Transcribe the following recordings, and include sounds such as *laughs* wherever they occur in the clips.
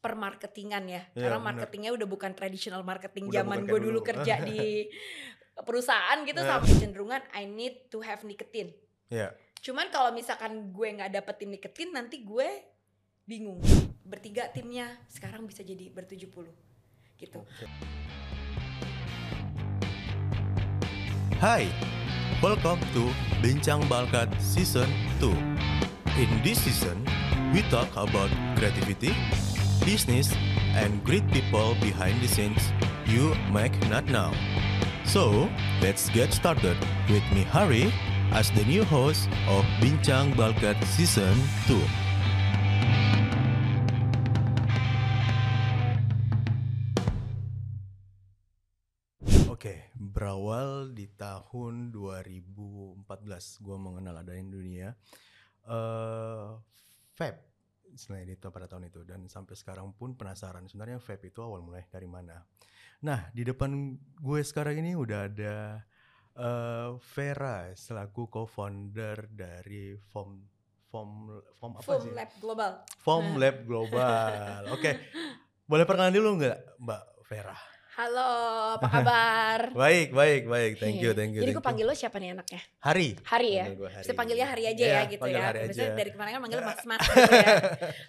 permarketingan ya. Iya, Karena bener. marketingnya udah bukan traditional marketing Udah zaman gue dulu dulu. kerja di *laughs* perusahaan gitu Eh. sama kecenderungan I need to have niketin. Iya. Cuman kalau misalkan gue nggak dapetin niketin nanti gue bingung. Bertiga timnya sekarang bisa jadi bertujuh puluh gitu. Hai, welcome to Bincang Balkat Season 2. In this season, we talk about creativity, business, and great people behind the scenes you might not know. So, let's get started with me Hari as the new host of Bincang Balkat Season 2. Oke, berawal di tahun 2014 gue mengenal adanya dunia eh vape istilahnya itu pada tahun itu dan sampai sekarang pun penasaran sebenarnya vape itu awal mulai dari mana. Nah, di depan gue sekarang ini udah ada eh Vera selaku co-founder dari Form Form Form apa Foam sih? Lab Global. Form Lab Global. *laughs* Oke. Boleh perkenalan dulu nggak, Mbak Vera? Halo, apa *laughs* kabar? Baik, baik, baik. Thank you, Iya. thank you. Jadi gue you. panggil lo siapa nih anaknya? Hari. Hari ya. Bisa panggilnya Hari aja Iya, ya gitu ya. Hari Biasanya aja. dari kemarin kan manggil Mas Mas *laughs* gitu ya.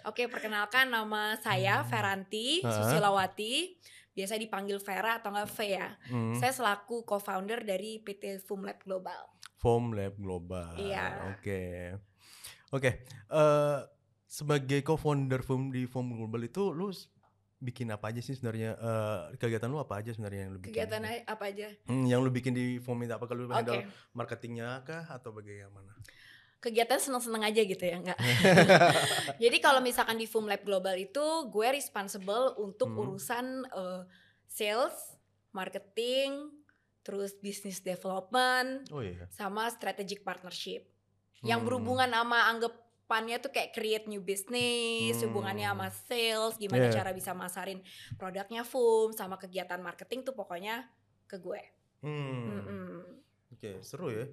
Oke, perkenalkan nama saya Feranti Heeh. Susilawati. Biasa dipanggil Vera atau enggak V ya. Hmm, Saya selaku co-founder dari PT Foam Lab Global. Form Lab Global. Iya. Oke. Oke. eh, sebagai co-founder Form di Form Global itu lu bikin apa aja sih sebenarnya? Eh, kegiatan lu apa aja sebenarnya yang lu bikin? Kegiatan apa aja? Hmm, yang lu bikin di Form itu apa? Kalau lu Oke. handle marketingnya kah atau bagaimana? Kegiatan seneng-seneng aja gitu ya, enggak. *laughs* Jadi kalau misalkan di Foam Lab Global itu gue responsible untuk Hmm. urusan eh, sales, marketing, terus business development, Oh iya. sama strategic partnership. Yang Hmm. berhubungan sama anggapannya tuh kayak create new business, Hmm. hubungannya sama sales, gimana Yeah. cara bisa masarin produknya Foam, sama kegiatan marketing tuh pokoknya ke gue. Hmm. Mm-mm. Oke, seru ya.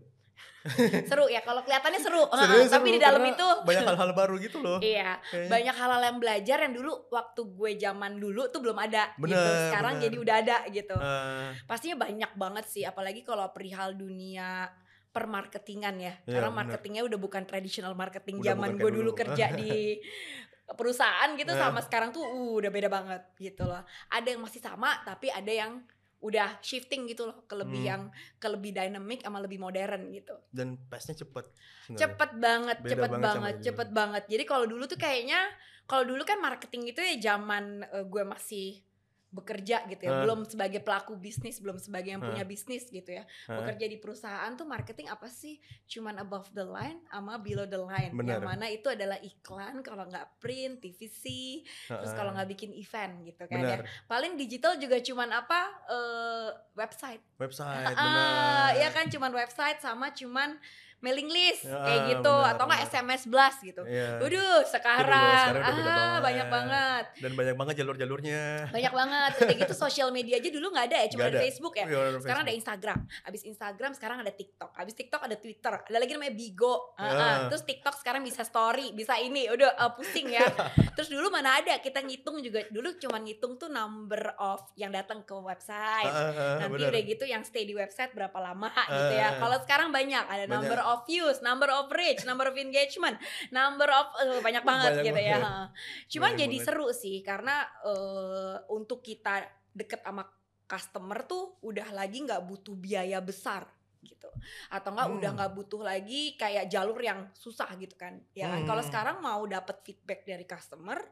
*laughs* Seru ya, kalau kelihatannya seru, Seru, tapi seru, di dalam itu banyak *laughs* hal-hal baru gitu loh. Iya, Kayaknya. banyak hal-hal yang belajar yang dulu waktu gue zaman dulu tuh belum ada gitu. Bener, Sekarang bener. jadi udah ada gitu. Eh, Pastinya banyak banget sih, apalagi kalau perihal dunia permarketingan ya. Iya, Karena bener. marketingnya udah bukan traditional marketing Udah zaman gue dulu kerja di *laughs* perusahaan gitu Nah. sama sekarang tuh uh, udah beda banget gitu loh. Ada yang masih sama tapi ada yang udah shifting gitu loh ke lebih Hmm. yang ke lebih dynamic sama lebih modern gitu. dan pace-nya cepet. sebenarnya. cepet banget Beda cepet banget banget, cepet banget jadi kalau dulu tuh kayaknya kalau dulu kan marketing itu ya zaman eh, gue masih bekerja gitu ya Hah. belum sebagai pelaku bisnis belum sebagai yang Hah. punya bisnis gitu ya Hah? bekerja di perusahaan tuh marketing apa sih cuman above the line sama below the line Benar. yang mana itu adalah iklan kalau nggak print TVC terus Heeh. kalau nggak bikin event gitu kan ya paling digital juga cuman apa eh, website Website, Ah, benar. ya kan cuman website sama cuman mailing list Ya, kayak gitu benar, atau nggak benar. SMS blast gitu. Iya. Waduh, sekarang, sekarang udah beda ah banget. banyak banget. Dan banyak banget jalur-jalurnya. Banyak banget. Udah gitu social media aja dulu nggak ada ya, cuma ada ada. Facebook ya. Ada Sekarang ada Facebook. Instagram. Abis Instagram sekarang ada TikTok. Abis TikTok ada Twitter. Ada lagi namanya Bigo. Ah, Ya. ah. Terus TikTok sekarang bisa story, bisa ini. Udah ah, pusing ya. *laughs* Terus dulu mana ada kita ngitung juga dulu cuma ngitung tuh number of yang datang ke website. Ah, ah, ah, Nanti benar. udah gitu yang stay di website berapa lama gitu ya. Kalau sekarang banyak ada banyak. number of views, number of reach, number of engagement, number of eh, banyak banget Banyak gitu ya. banget. Ha. Cuman Banyak jadi banget. seru sih karena eh, untuk kita deket sama customer tuh udah lagi nggak butuh biaya besar gitu atau enggak udah Hmm. nggak butuh lagi kayak jalur yang susah gitu kan ya kan kalau Hmm. sekarang mau dapat feedback dari customer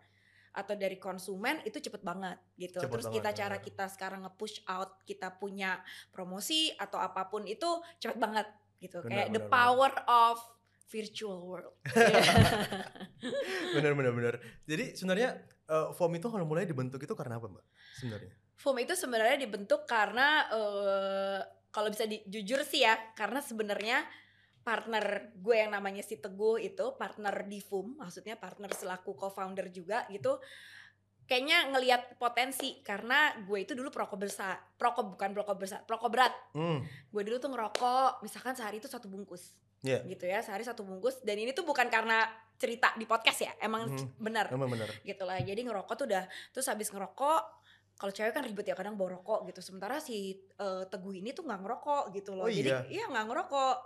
atau dari konsumen itu cepet banget gitu Cepet terus banget, kita cara benar. kita sekarang nge-push out kita punya promosi atau apa pun itu cepet banget gitu Benar, kayak the benar, benar. power of virtual world *laughs* benar benar benar. Jadi sebenarnya eh, form itu kalau mulai dibentuk itu karena apa, Mbak? Sebenarnya. Foam itu sebenarnya dibentuk karena eh, kalau bisa di, jujur sih ya, karena sebenarnya partner gue yang namanya si Teguh itu partner di Foam, maksudnya partner selaku co-founder juga gitu. Kayaknya ngelihat potensi karena gue itu dulu perokok besar, perokok bukan perokok besar, perokok berat. Hmm. Gue dulu tuh ngerokok, misalkan sehari itu satu bungkus. Iya. gitu ya sehari satu bungkus dan ini tuh bukan karena cerita di podcast ya emang Hmm. benar Emang bener. gitu lah jadi ngerokok tuh udah terus habis ngerokok kalau cewek kan ribet ya kadang bawa rokok gitu sementara si eh, teguh ini tuh nggak ngerokok gitu loh Oh jadi iya nggak ngerokok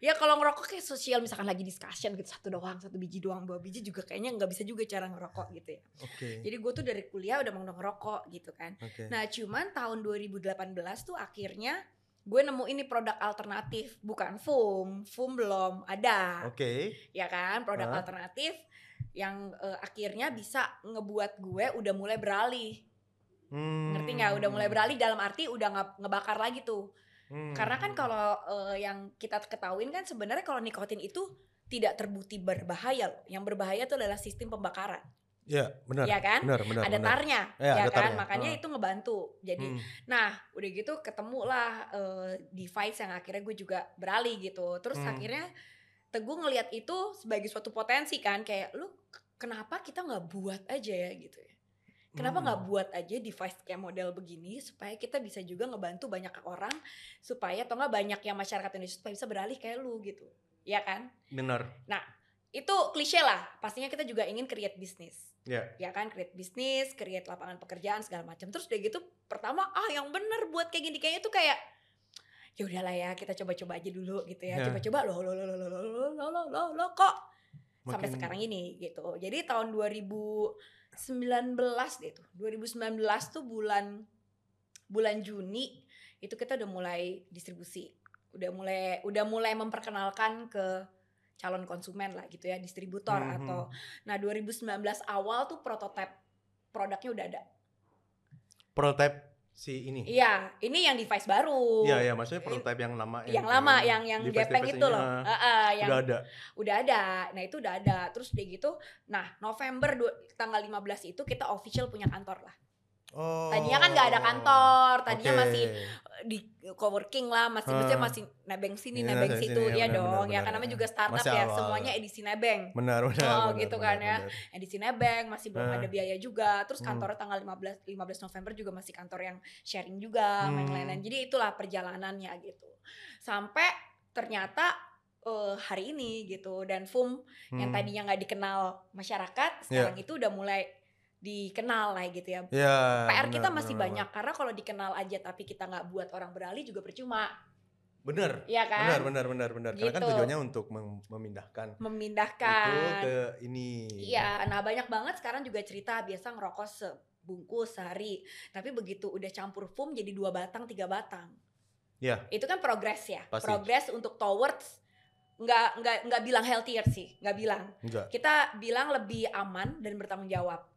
ya kalau ngerokok kayak sosial misalkan lagi discussion gitu satu doang satu biji doang dua biji juga kayaknya nggak bisa juga cara ngerokok gitu ya Oke. jadi gue tuh dari kuliah udah mau ngerokok gitu kan Oke. nah cuman tahun 2018 tuh akhirnya gue nemu ini produk alternatif bukan foam foam belum ada Oke. ya kan produk Hah? alternatif yang eh, akhirnya bisa ngebuat gue udah mulai beralih Hmm. ngerti nggak udah mulai beralih dalam arti udah nggak ngebakar lagi tuh Hmm. karena kan kalau eh, yang kita ketahuin kan sebenarnya kalau nikotin itu tidak terbukti berbahaya loh yang berbahaya itu adalah sistem pembakaran Ya, benar. ya kan Benar, benar. ada benar. tarnya Ya, ya ada kan tarnya. makanya Ah. itu ngebantu jadi Hmm. Nah, udah gitu ketemulah eh, device yang akhirnya gue juga beralih gitu. Terus Hmm. akhirnya Teguh ngelihat itu sebagai suatu potensi kan, kayak lu kenapa kita nggak buat aja ya gitu ya? Kenapa Hmm. nggak buat aja device kayak model begini supaya kita bisa juga ngebantu banyak orang supaya atau nggak banyak yang masyarakat Indonesia supaya bisa beralih kayak lu gitu, ya kan? Benar. Itu klise lah. Pastinya kita juga ingin create bisnis Ya. ya kan create bisnis, create lapangan pekerjaan segala macam. Terus udah gitu pertama ah yang bener buat kayak gini kayaknya tuh kayak ya udahlah ya kita coba-coba aja dulu gitu ya. Ya. Coba-coba loh loh loh loh loh loh loh loh loh loh kok sampai Makin- sekarang ini gitu. Jadi tahun 2019 deh tuh. 2019 tuh bulan bulan Juni itu kita udah mulai distribusi. Udah mulai udah mulai memperkenalkan ke calon konsumen lah gitu ya, distributor Mhm. atau Nah 2019 awal tuh prototipe produknya udah ada. prototype si ini. Iya, ini yang device baru. Iya, iya, maksudnya prototype yang lama Yang lama, yang yang device- gepeng itu loh. ah, Heeh, yang Udah ada. udah ada. Nah itu udah ada. Terus udah gitu, nah November tanggal 15 itu kita official punya kantor lah. Oh. Tadinya kan nggak ada kantor, tadinya Oke. masih di coworking lah, masih maksudnya masih nebeng sini, Iya, nebeng situ, sini, ya benar, dong. benar, ya benar, kan namanya ya. juga startup Masih ya, awal. semuanya edisi nebeng. Benar, benar. Oh, benar, gitu benar, kan ya. benar. edisi nebeng masih belum Ah. ada biaya juga terus Hmm. kantornya tanggal 15 15 November juga masih kantor yang sharing juga yang Hmm. lain-lain jadi itulah perjalanannya gitu sampai ternyata eh, hari ini gitu dan FUM yang Hmm. tadinya nggak dikenal masyarakat sekarang itu udah mulai dikenal lah gitu ya Ya, PR benar, kita masih benar, banyak karena kalau dikenal aja tapi kita nggak buat orang beralih juga percuma Benar. ya Benar, kan benar, benar, benar. Karena kan Gitu. tujuannya untuk mem- memindahkan memindahkan itu ke ini. Iya, nah banyak banget sekarang juga cerita biasa ngerokok sebungkus sehari, tapi begitu udah campur foam jadi dua batang, tiga batang. Iya. Itu kan progres ya, Pasti. progres untuk towards nggak nggak nggak bilang healthier sih, nggak bilang. Enggak. Kita bilang lebih aman dan bertanggung jawab.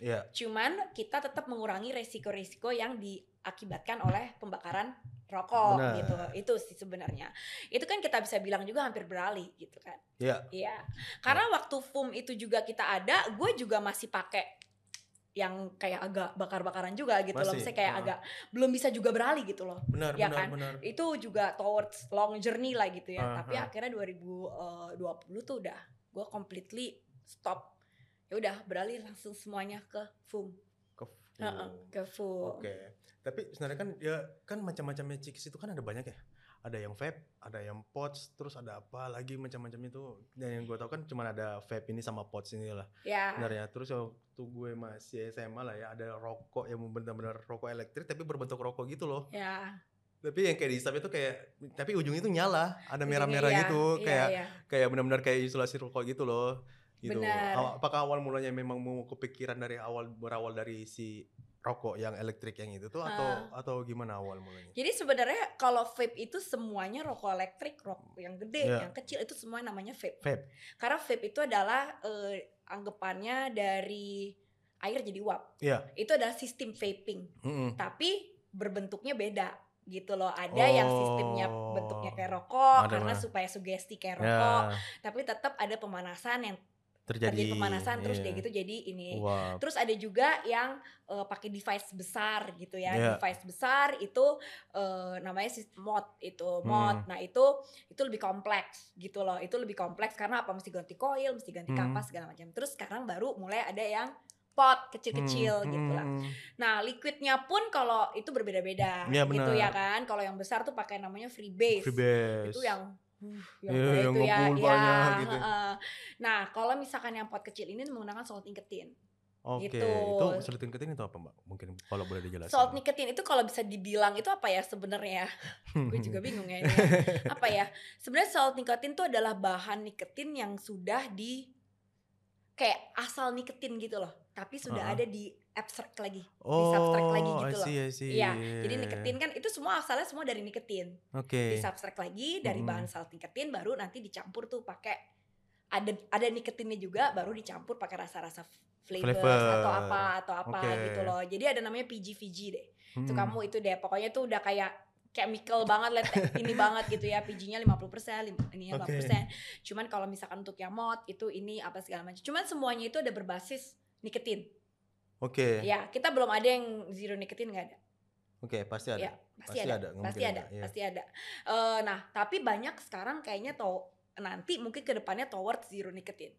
Iya. Cuman kita tetap mengurangi resiko-resiko yang diakibatkan oleh pembakaran rokok Benar. gitu. Itu sih sebenarnya. Itu kan kita bisa bilang juga hampir beralih gitu kan. Iya. Iya. Karena waktu foam itu juga kita ada, gue juga masih pakai yang kayak agak bakar-bakaran juga gitu loh. Masih, Misalnya kayak ah. agak belum bisa juga beralih gitu loh. Benar, Ya benar, kan? benar. Itu juga towards long journey lah gitu ya. Ah, Tapi ah. akhirnya 2020 tuh udah gue completely stop. Ya udah beralih langsung semuanya ke foam. Ke Heeh, ke foam. Oke. Tapi sebenarnya kan ya kan macam-macamnya chicks itu kan ada banyak ya. Ada yang vape, ada yang pods, terus ada apa lagi macam-macam itu. Dan yang gue tau kan cuma ada vape ini sama pods ini lah. Ya. Sebenarnya terus waktu gue masih SMA lah ya ada rokok yang benar-benar rokok elektrik tapi berbentuk rokok gitu loh. Ya. Tapi yang kayak dihisap itu kayak tapi ujungnya itu nyala, ada merah-merah iya, gitu iya, kayak iya. kayak benar-benar kayak isolasi rokok gitu loh. Gitu. Benar. Apakah awal mulanya memang mau kepikiran dari awal berawal dari si rokok yang elektrik yang itu tuh atau atau gimana awal mulanya? Jadi sebenarnya kalau vape itu semuanya rokok elektrik, rokok yang gede, Iya. yang kecil itu semua namanya vape. Vape. Karena vape itu adalah eh, anggapannya dari air jadi uap. Iya. Itu adalah sistem vaping, Mm-mm. tapi berbentuknya beda gitu loh. Ada yang sistemnya Oh. bentuknya kayak rokok Ada karena mah. supaya sugesti kayak rokok, Ya, tapi tetap ada pemanasan yang terjadi, terjadi pemanasan terus iya. dia gitu jadi ini. Wah, Terus ada juga yang eh, pakai device besar gitu ya. Iya. Device besar itu eh, namanya mod itu, mod. Hmm. Nah, itu itu lebih kompleks gitu loh. Itu lebih kompleks karena apa mesti ganti coil, mesti ganti Hmm. kapas segala macam. Terus sekarang baru mulai ada yang pot kecil-kecil Hmm, gitu lah. hmm, Nah, liquidnya pun kalau itu berbeda-beda Iya, gitu ya kan. Kalau yang besar tuh pakai namanya free base. Free base. Itu yang yang kayak yang itu ya, ya, gitu. heeh. Nah, kalau misalkan yang pot kecil ini menggunakan salt niketin. Oke, Gitu. itu salt niketin itu apa mbak? Mungkin kalau boleh dijelasin. Salt niketin itu kalau bisa dibilang itu apa ya sebenarnya? *laughs* Gue juga bingung ya ini. Apa ya? Sebenarnya salt nikotin itu adalah bahan nikotin yang sudah di kayak asal niketin gitu loh, tapi sudah Heeh. ada di abstrak lagi. oh, subtract lagi gitu loh. Iya, jadi niketin kan itu semua asalnya semua dari niketin. Oke. Di subtract lagi dari Mm-mm. bahan salt niketin baru nanti dicampur tuh pakai ada ada niketinnya juga baru dicampur pakai rasa-rasa flavor, Flavor. atau apa atau apa Oke. gitu loh. Jadi ada namanya PG-VG deh. Itu Hmm. kamu itu deh pokoknya tuh udah kayak chemical banget let ini banget gitu ya PG-nya 50% lim- ini Oke. 50%. Cuman kalau misalkan untuk yang mod itu ini apa segala macam. Cuman semuanya itu ada berbasis nikotin. Oke, Ya, kita belum ada yang zero nikotin nggak ada. oke pasti ada. Ya, pasti, Pasti ada. ada, nggak pasti ada, iya. pasti ada. Eh, nah, tapi banyak sekarang kayaknya to nanti mungkin ke depannya towards zero nicotine.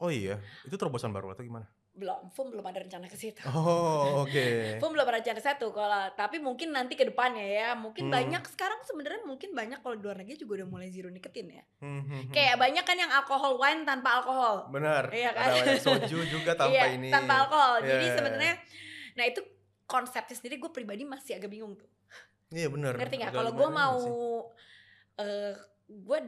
Oh iya, itu terobosan baru atau gimana? Belum, FUM belum ada rencana ke situ. Oh, oke. *laughs* FUM belum ada rencana satu kalau tapi mungkin nanti ke depannya ya. Mungkin Hmm. banyak sekarang sebenarnya mungkin banyak kalau di luar negeri juga udah mulai zero nicotine ya. Hmm, hmm, hmm. Kayak banyak kan yang alkohol wine tanpa alkohol. Benar. Iya kan? Ada soju juga tanpa iya, ini. tanpa alkohol. Iya, Jadi sebenarnya nah itu konsepnya sendiri gue pribadi masih agak bingung tuh. Iya benar. ngerti nggak kalau gue mau eh gue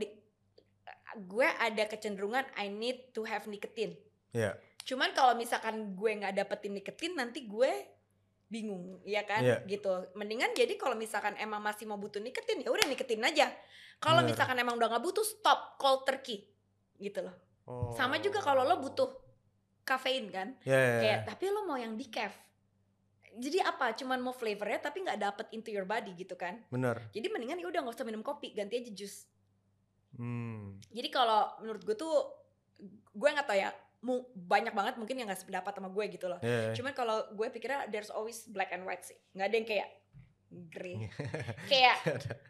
gue ada kecenderungan I need to have nicotine Iya. Cuman kalau misalkan gue nggak dapetin nicotine nanti gue bingung ya kan Iya. gitu mendingan jadi kalau misalkan emang masih mau butuh nicotine ya udah nicotine aja kalau Bener. misalkan emang udah nggak butuh stop cold turkey gitu loh Oh. sama juga kalau lo butuh kafein kan Iya, iya, iya. kayak tapi lo mau yang decaf jadi apa cuman mau flavornya tapi nggak dapet into your body gitu kan Benar. jadi mendingan ya udah nggak usah minum kopi, ganti aja jus. Hmm. Jadi kalau menurut gue tuh gue nggak tau ya, banyak banget mungkin yang nggak sependapat sama gue gitu loh. Iya. Cuman kalau gue pikirnya there's always black and white sih, nggak ada yang kayak grey. *laughs* kayak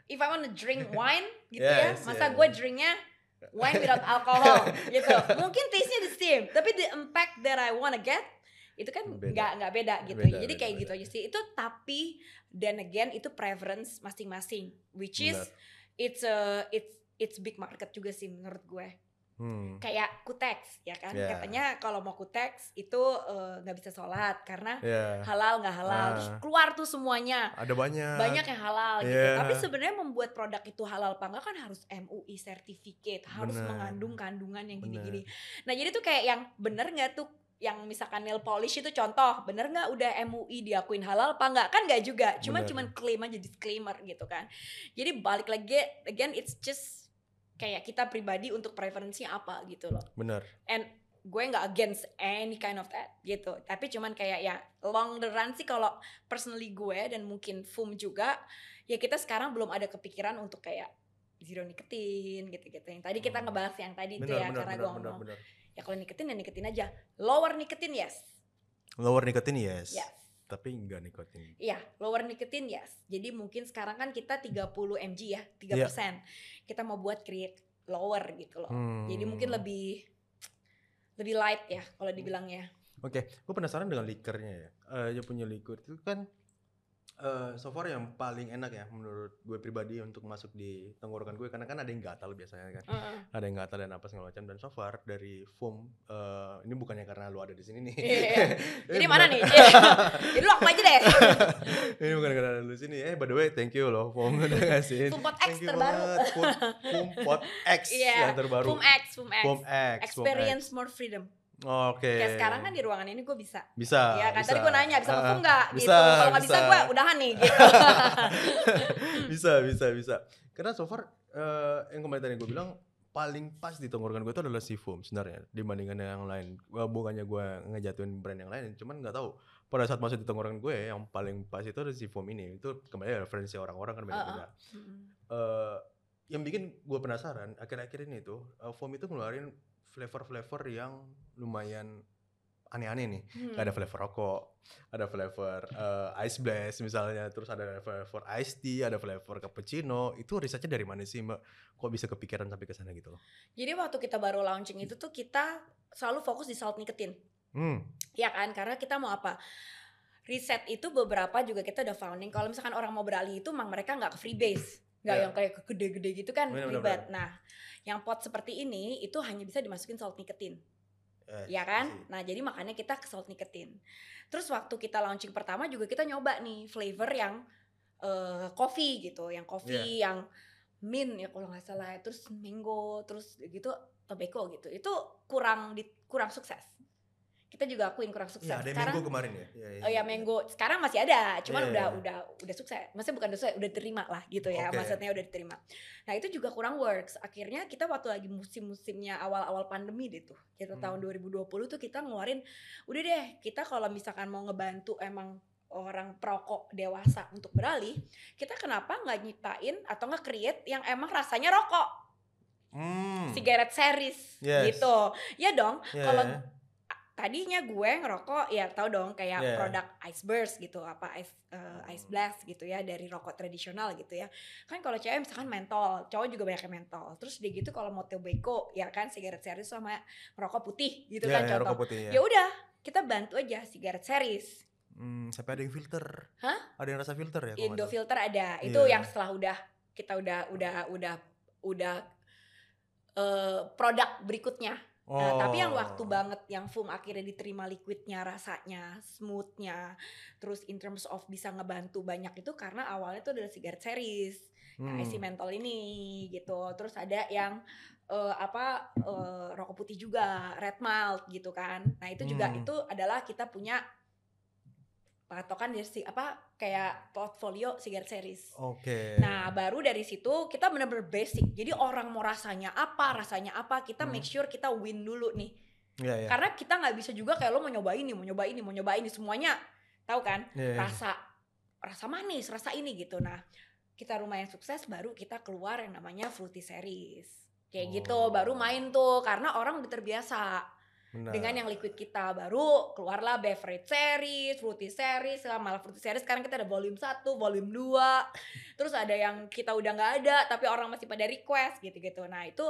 if I want to drink wine gitu Yes, ya, masa yes. gue drinknya wine without alcohol *laughs* gitu. Mungkin taste-nya the same, tapi the impact that I wanna get itu kan nggak nggak beda gitu. Beda, Jadi beda, kayak beda. gitu aja sih. Itu tapi dan again itu preference masing-masing, which is Benar. it's a it's it's big market juga sih menurut gue. Hmm. Kayak kutex ya kan, Yeah. katanya kalau mau kutex itu eh, nggak bisa sholat karena Iya. halal nggak halal. Terus Ah. keluar tuh semuanya Ada banyak. banyak yang halal gitu. Iya. Tapi sebenarnya membuat produk itu halal apa enggak kan harus MUI certificate, harus Bener. mengandung kandungan yang gini-gini. Nah, jadi tuh kayak yang bener nggak tuh yang misalkan nail polish itu contoh, bener nggak udah MUI diakuin halal apa enggak? Kan nggak juga. Cuman Bener. cuman klaim aja disclaimer gitu kan. Jadi balik lagi again it's just kayak kita pribadi untuk preferensinya apa gitu loh. Benar. And gue nggak against any kind of that gitu tapi cuman kayak ya long the run sih kalau personally gue dan mungkin Fum juga ya kita sekarang belum ada kepikiran untuk kayak zero nicotine gitu-gitu yang tadi kita Hmm. ngebahas yang tadi itu Benar, ya benar, karena gue ngomong ya kalau nicotine ya nicotine aja lower nicotine yes Lower nikotin yes. yes Tapi enggak nikotin. Iya, lower nicotine yes. Jadi mungkin sekarang kan kita 30 mg ya, 3%. Iya. Kita mau buat create lower gitu loh. Hmm. Jadi mungkin lebih lebih light ya kalau dibilangnya. Oke, gue penasaran dengan likernya ya. Eh, dia punya likur itu kan eh so far yang paling enak ya menurut gue pribadi untuk masuk di tenggorokan gue karena kan ada yang gatal biasanya kan. Heeh. Ada yang gatal dan apa segala macam dan so far dari foam eh, ini bukannya karena lu ada di sini nih. Iya, iya. *laughs* Ini Jadi mana nih? *laughs* Jadi lu aku aja deh. *laughs* ini bukan karena lu di sini. Eh by the way, thank you loh foam udah ngasih. Fumpot X Thank you terbaru. Foam, Foam Pot X Iya, yang terbaru. Foam X, Foam X. Foam X. Foam X. Experience more freedom. Oke. Kayak sekarang kan di ruangan ini gue bisa. bisa. ya kan bisa. tadi gue nanya bisa ngefum nggak gitu. bisa, Kalau nggak bisa bisa. gue udahan nih gitu. *laughs* bisa bisa bisa karena so far eh, yang kemarin tadi gue bilang paling pas di tenggorokan gue itu adalah si foam sebenarnya dibandingkan yang lain bukannya gue ngejatuhin brand yang lain cuman nggak tahu pada saat masuk di tenggorokan gue yang paling pas itu adalah si foam ini itu kembali referensi orang-orang kan beda-beda Eh, yang bikin gue penasaran akhir-akhir ini tuh eh, foam itu ngeluarin flavor-flavor yang lumayan aneh-aneh nih Hmm. ada flavor rokok, ada flavor eh, ice blast misalnya, terus ada flavor iced tea, ada flavor cappuccino. Itu risetnya dari mana sih mbak? Kok bisa kepikiran sampai ke sana gitu loh? Jadi waktu kita baru launching itu tuh kita selalu fokus di salt nicotine. Hmm, Ya kan? Karena kita mau apa? Riset itu beberapa juga kita udah founding. Kalau misalkan orang mau beralih itu, emang mereka nggak ke freebase. Nggak Ya. yang kayak gede-gede gitu kan Bener, bener, ribet. Nah, yang pot seperti ini itu hanya bisa dimasukin salt nikotin, Eh, ya kan? sih. Nah, jadi makanya kita ke salt nikotin. Terus waktu kita launching pertama juga kita nyoba nih flavor yang eh, coffee gitu, yang coffee, Iya. yang mint ya kalau nggak salah, terus mango, terus gitu tobacco gitu. Itu kurang di, kurang sukses. Kita juga akuin kurang sukses. Iya, ada Sekarang mango kemarin ya. Iya, iya, Oh ya mango sekarang masih ada, cuman Iya, udah iya. udah udah sukses. Maksudnya bukan sukses, udah diterima lah gitu ya. Oke. Maksudnya udah diterima. Nah, itu juga kurang works. Akhirnya kita waktu lagi musim-musimnya awal-awal pandemi deh tuh. Kita Hmm. tahun 2020 tuh kita ngeluarin udah deh, kita kalau misalkan mau ngebantu emang orang perokok dewasa untuk beralih, kita kenapa nggak nyiptain atau nggak create yang emang rasanya rokok, Hmm. sigaret series Yes. gitu. Ya dong, Iya, kalau iya. Tadinya gue ngerokok ya tahu dong kayak Yeah. produk ice burst gitu apa ice eh, ice blast gitu ya dari rokok tradisional gitu ya kan kalau cewek misalkan mentol cowok juga banyak yang mentol terus dia gitu kalau mau tobacco ya kan sigaret series sama rokok putih gitu Iya, kan iya, contoh rokok putih ya. udah kita bantu aja sigaret series Hmm, sampai ada yang filter. Hah? Ada yang rasa filter ya? Indo filter ada itu Iya. yang setelah udah kita udah udah udah udah eh, produk berikutnya Nah, tapi yang waktu Oh. banget yang foam akhirnya diterima liquidnya, rasanya, smoothnya, terus in terms of bisa ngebantu banyak itu karena awalnya itu adalah sigaret series, nah, Hmm. isi mentol ini gitu. Terus ada yang eh, apa eh, rokok putih juga, red malt gitu kan. Nah itu juga Hmm. itu adalah kita punya patokan dari si apa kayak portfolio sigaret series. Oke. Nah, baru dari situ kita benar-benar basic. Jadi orang mau rasanya apa, rasanya apa, kita Hmm. make sure kita win dulu nih. Iya, iya. Karena kita nggak bisa juga kayak lo mau nyoba ini, mau nyoba ini, mau nyoba ini semuanya tahu kan? Iya, iya. Rasa rasa manis, rasa ini gitu. Nah, kita lumayan sukses baru kita keluar yang namanya fruity series. Kayak gitu, Oh. baru main tuh karena orang udah terbiasa Benar. dengan yang liquid kita baru keluarlah beverage series, fruity series, lah, malah fruity series sekarang kita ada volume 1, volume 2. *laughs* Terus ada yang kita udah nggak ada tapi orang masih pada request gitu-gitu. Nah, itu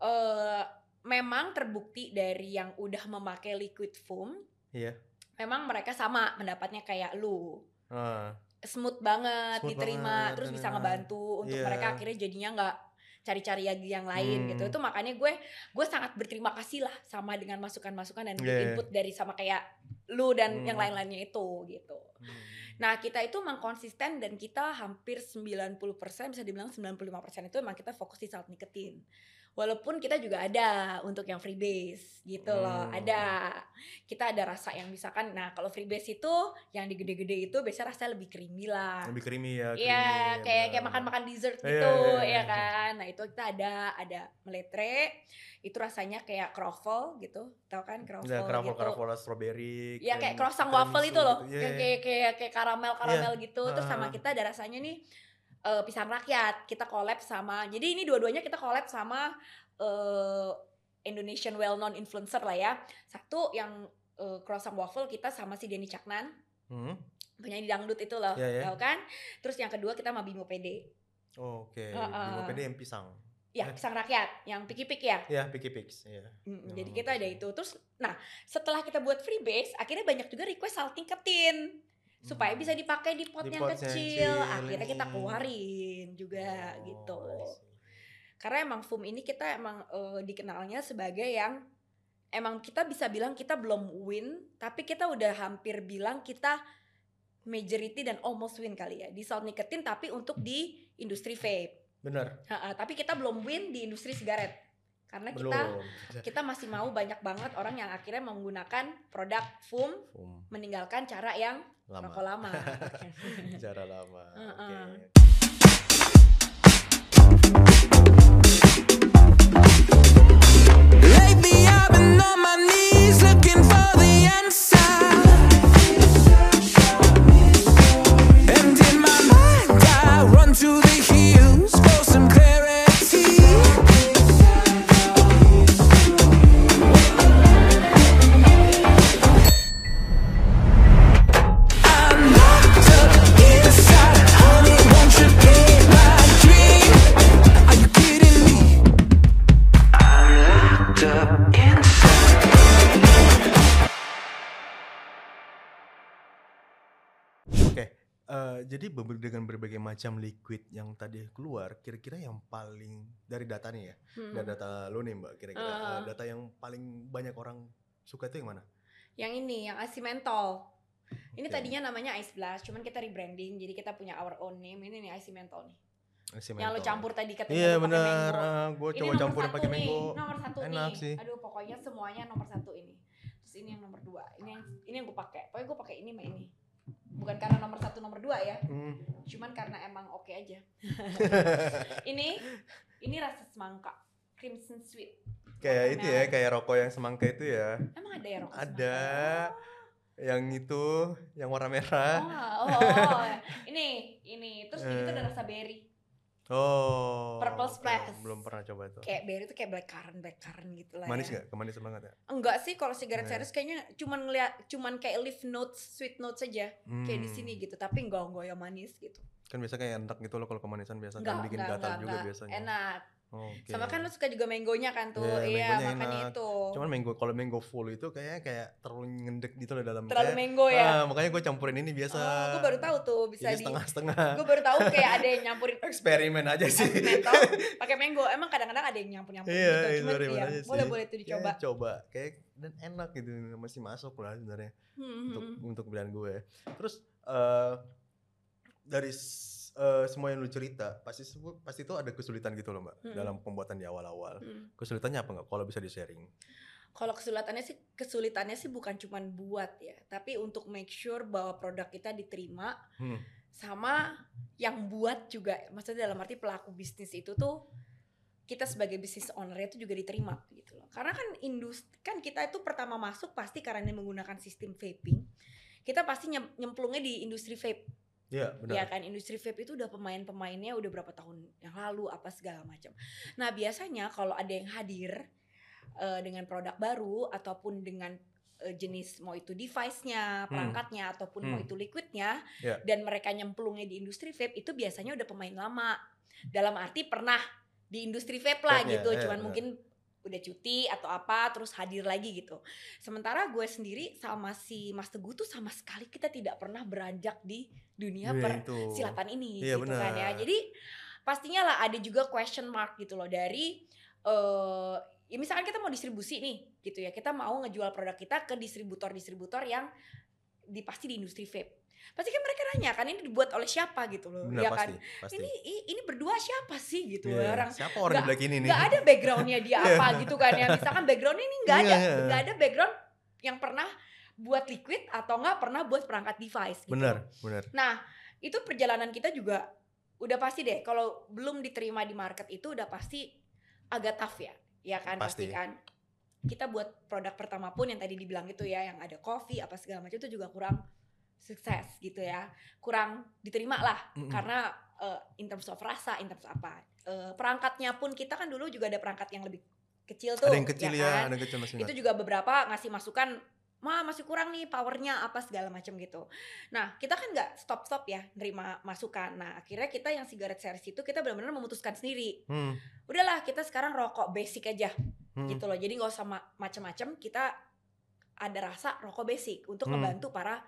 eh memang terbukti dari yang udah memakai liquid foam, Iya. memang mereka sama pendapatnya kayak lu. Ah, Smooth banget Smooth diterima, banget, terus bisa ngebantu untuk Iya. mereka akhirnya jadinya nggak cari-cari lagi yang lain Hmm. gitu. Itu makanya gue gue sangat berterima kasih lah sama dengan masukan-masukan dan Iya. input dari sama kayak lu dan Hmm. yang lain-lainnya itu gitu. hmm. Nah, kita itu memang konsisten dan kita hampir 90% bisa dibilang 95% itu emang kita fokus di salt nikotin. Walaupun kita juga ada untuk yang freebase gitu loh, Hmm. ada. Kita ada rasa yang misalkan nah kalau freebase itu yang digede-gede itu biasanya rasanya lebih creamy lah. lebih creamy ya. Iya, kayak kayak makan-makan dessert Iya, gitu, iya, iya, ya iya. kan. Nah, itu kita ada ada meletre, itu rasanya kayak croffle gitu. Tahu kan croffle, Ada croffle, gitu. croffle strawberry. Ya kayak croissant waffle itu loh, tiramisu gitu. Iya, kayak iya. kayak kayak, kayak karamel karamel gitu. Terus sama Ah. kita ada rasanya nih eh, pisang rakyat. Kita collab sama. Jadi ini dua-duanya kita collab sama eh, Indonesian well known influencer lah ya. Satu yang eh, croissant waffle kita sama si Denny Caknan, Hmm, penyanyi dangdut itu loh, Iya, iya. tahu kan? Terus yang kedua kita sama Bimo PD. Oke, Heeh. di PD yang pisang. Ya, pisang rakyat yang piki-piki ya. Ya, Picky Pix. Iya. Mm, Yang jadi kita ada itu. Terus nah, setelah kita buat freebase, akhirnya banyak juga request salting ketin supaya bisa dipakai di pot Di yang pot kecil. kecil Akhirnya kita ini. keluarin juga Oh, gitu. Karena emang foam ini kita emang eh, dikenalnya sebagai yang emang kita bisa bilang kita belum win, tapi kita udah hampir bilang kita majority dan almost win kali ya di salt nicotine tapi untuk di industri vape. Bener. Ha-ha, tapi kita belum win di industri sigaret. Karena Belum. kita kita masih mau banyak banget orang yang akhirnya menggunakan produk foam Boom. meninggalkan cara yang Lama. rokok lama. *laughs* Cara lama. Heeh. Oke. Lately I've been on my knees looking for the answer. And in my mind I run to jadi dengan berbagai macam liquid yang tadi keluar, kira-kira yang paling dari datanya ya, Hmm. dari data lo nih mbak, kira-kira eh, data yang paling banyak orang suka itu yang mana? Yang ini, yang ice mentol. Ini tadinya namanya ice blast, cuman kita rebranding, jadi kita punya our own name. Ini nih ice mentol nih. Yang lo campur tadi katanya Iya benar, mango. gue coba campurin satu pakai nih, mango. Nomor satu Enak nih. sih. Aduh, pokoknya semuanya nomor satu ini. Terus ini yang nomor dua. Ini yang ini yang gue pakai. Pokoknya gue pakai ini sama ini. Bukan karena nomor satu nomor dua ya, Hmm. cuman karena emang oke aja. *laughs* ini ini rasa semangka, crimson sweet. kayak itu ya, kayak rokok yang semangka itu ya. Emang ada ya rokok Ada. semangka? Yang itu, yang warna merah. oh, oh, oh. ini ini terus ini tuh ada Eh. rasa berry. Oh. Purple splash. Belum pernah coba tuh. Kayak berry tuh kayak blackcurrant, blackcurrant gitu lah. Manis ya. nggak? Kemanis banget ya? Enggak sih kalau cigarette Nah. series kayaknya cuman ngeliat cuman kayak leaf notes, sweet notes saja kayak di Hmm. sini gitu, tapi enggak enggak yang manis gitu. Kan biasa kayak enak gitu loh kalau kemanisan biasa Enggak, kan bikin enggak, gatal enggak, juga enggak. biasanya. Enak. Oke. Sama kan lu suka juga mangonya kan tuh. Iya, iya, mangonya makanya enak. itu. Cuman mango kalau mango full itu kayak kayak terlalu ngendek gitu loh dalam Terlalu kayak, mango ya. Ah, makanya gue campurin ini biasa. Oh, gue baru tahu tuh bisa Jadi di setengah-setengah. Gue baru tahu kayak ada yang nyampurin *laughs* Eksperimen aja sih. mentol pakai mango. Emang kadang-kadang ada yang nyampur-nyampur Iya, gitu. Cuman eksperimen iya, aja sih. boleh-boleh tuh Kayak dicoba. coba kayak dan enak gitu masih masuk lah sebenarnya Hmm, untuk hmm, hmm. untuk pilihan gue. Terus eh dari eh, semua yang lu cerita pasti pasti itu ada kesulitan gitu loh mbak Mm-mm. dalam pembuatan di awal-awal. Hmm. Kesulitannya apa nggak? Kalau bisa di sharing. Kalau kesulitannya sih kesulitannya sih bukan cuman buat ya, tapi untuk make sure bahwa produk kita diterima Hmm. sama yang buat juga. Maksudnya dalam arti pelaku bisnis itu tuh kita sebagai bisnis owner itu juga diterima gitu loh. Karena kan industri kan kita itu pertama masuk pasti karena ini menggunakan sistem vaping. Kita pasti nyem- nyemplungnya di industri vape Iya Ya benar. kan industri vape itu udah pemain-pemainnya udah berapa tahun yang lalu apa segala macam. Nah biasanya kalau ada yang hadir eh, dengan produk baru ataupun dengan eh, jenis mau itu device-nya, perangkatnya ataupun mau Hmm. itu liquidnya Ya. dan mereka nyemplungnya di industri vape itu biasanya udah pemain lama. Dalam arti pernah di industri vape lah Vape-nya, gitu, ya, cuman ya. mungkin udah cuti atau apa terus hadir lagi gitu. Sementara gue sendiri sama si Mas Teguh tuh sama sekali kita tidak pernah beranjak di dunia Iya, per itu. silatan ini Iya, gitu kan ya. Jadi pastinya lah ada juga question mark gitu loh dari eh ya misalkan kita mau distribusi nih gitu ya. Kita mau ngejual produk kita ke distributor-distributor yang di pasti di industri vape. Pasti kan mereka nanya kan ini dibuat oleh siapa gitu loh. Benar ya pasti, kan? pasti. Ini ini berdua siapa sih gitu Iya, orang Siapa orang belakang ini nih? nggak ada backgroundnya dia *laughs* Iya. apa gitu kan ya misalkan backgroundnya ini nggak ada Iya. nggak ada background yang pernah buat liquid atau nggak pernah buat perangkat device gitu. Benar, benar. Nah, itu perjalanan kita juga udah pasti deh. Kalau belum diterima di market itu udah pasti agak tough ya. Ya kan pasti, Pasti. kan. Kita buat produk pertama pun yang tadi dibilang itu ya yang ada coffee apa segala macam itu juga kurang sukses gitu ya. Kurang diterima lah Mm-mm. karena eh, in terms of rasa, in terms of apa. Eh, perangkatnya pun kita kan dulu juga ada perangkat yang lebih kecil tuh. Ada yang kecil ya, kan? ada yang kecil masih itu juga beberapa ngasih masukan ma masih kurang nih powernya apa segala macam gitu nah kita kan nggak stop stop ya nerima masukan nah akhirnya kita yang cigarette series itu kita benar-benar memutuskan sendiri Hmm, udahlah kita sekarang rokok basic aja hmm. gitu loh jadi nggak usah ma- macem-macem kita ada rasa rokok basic untuk Hmm. ngebantu para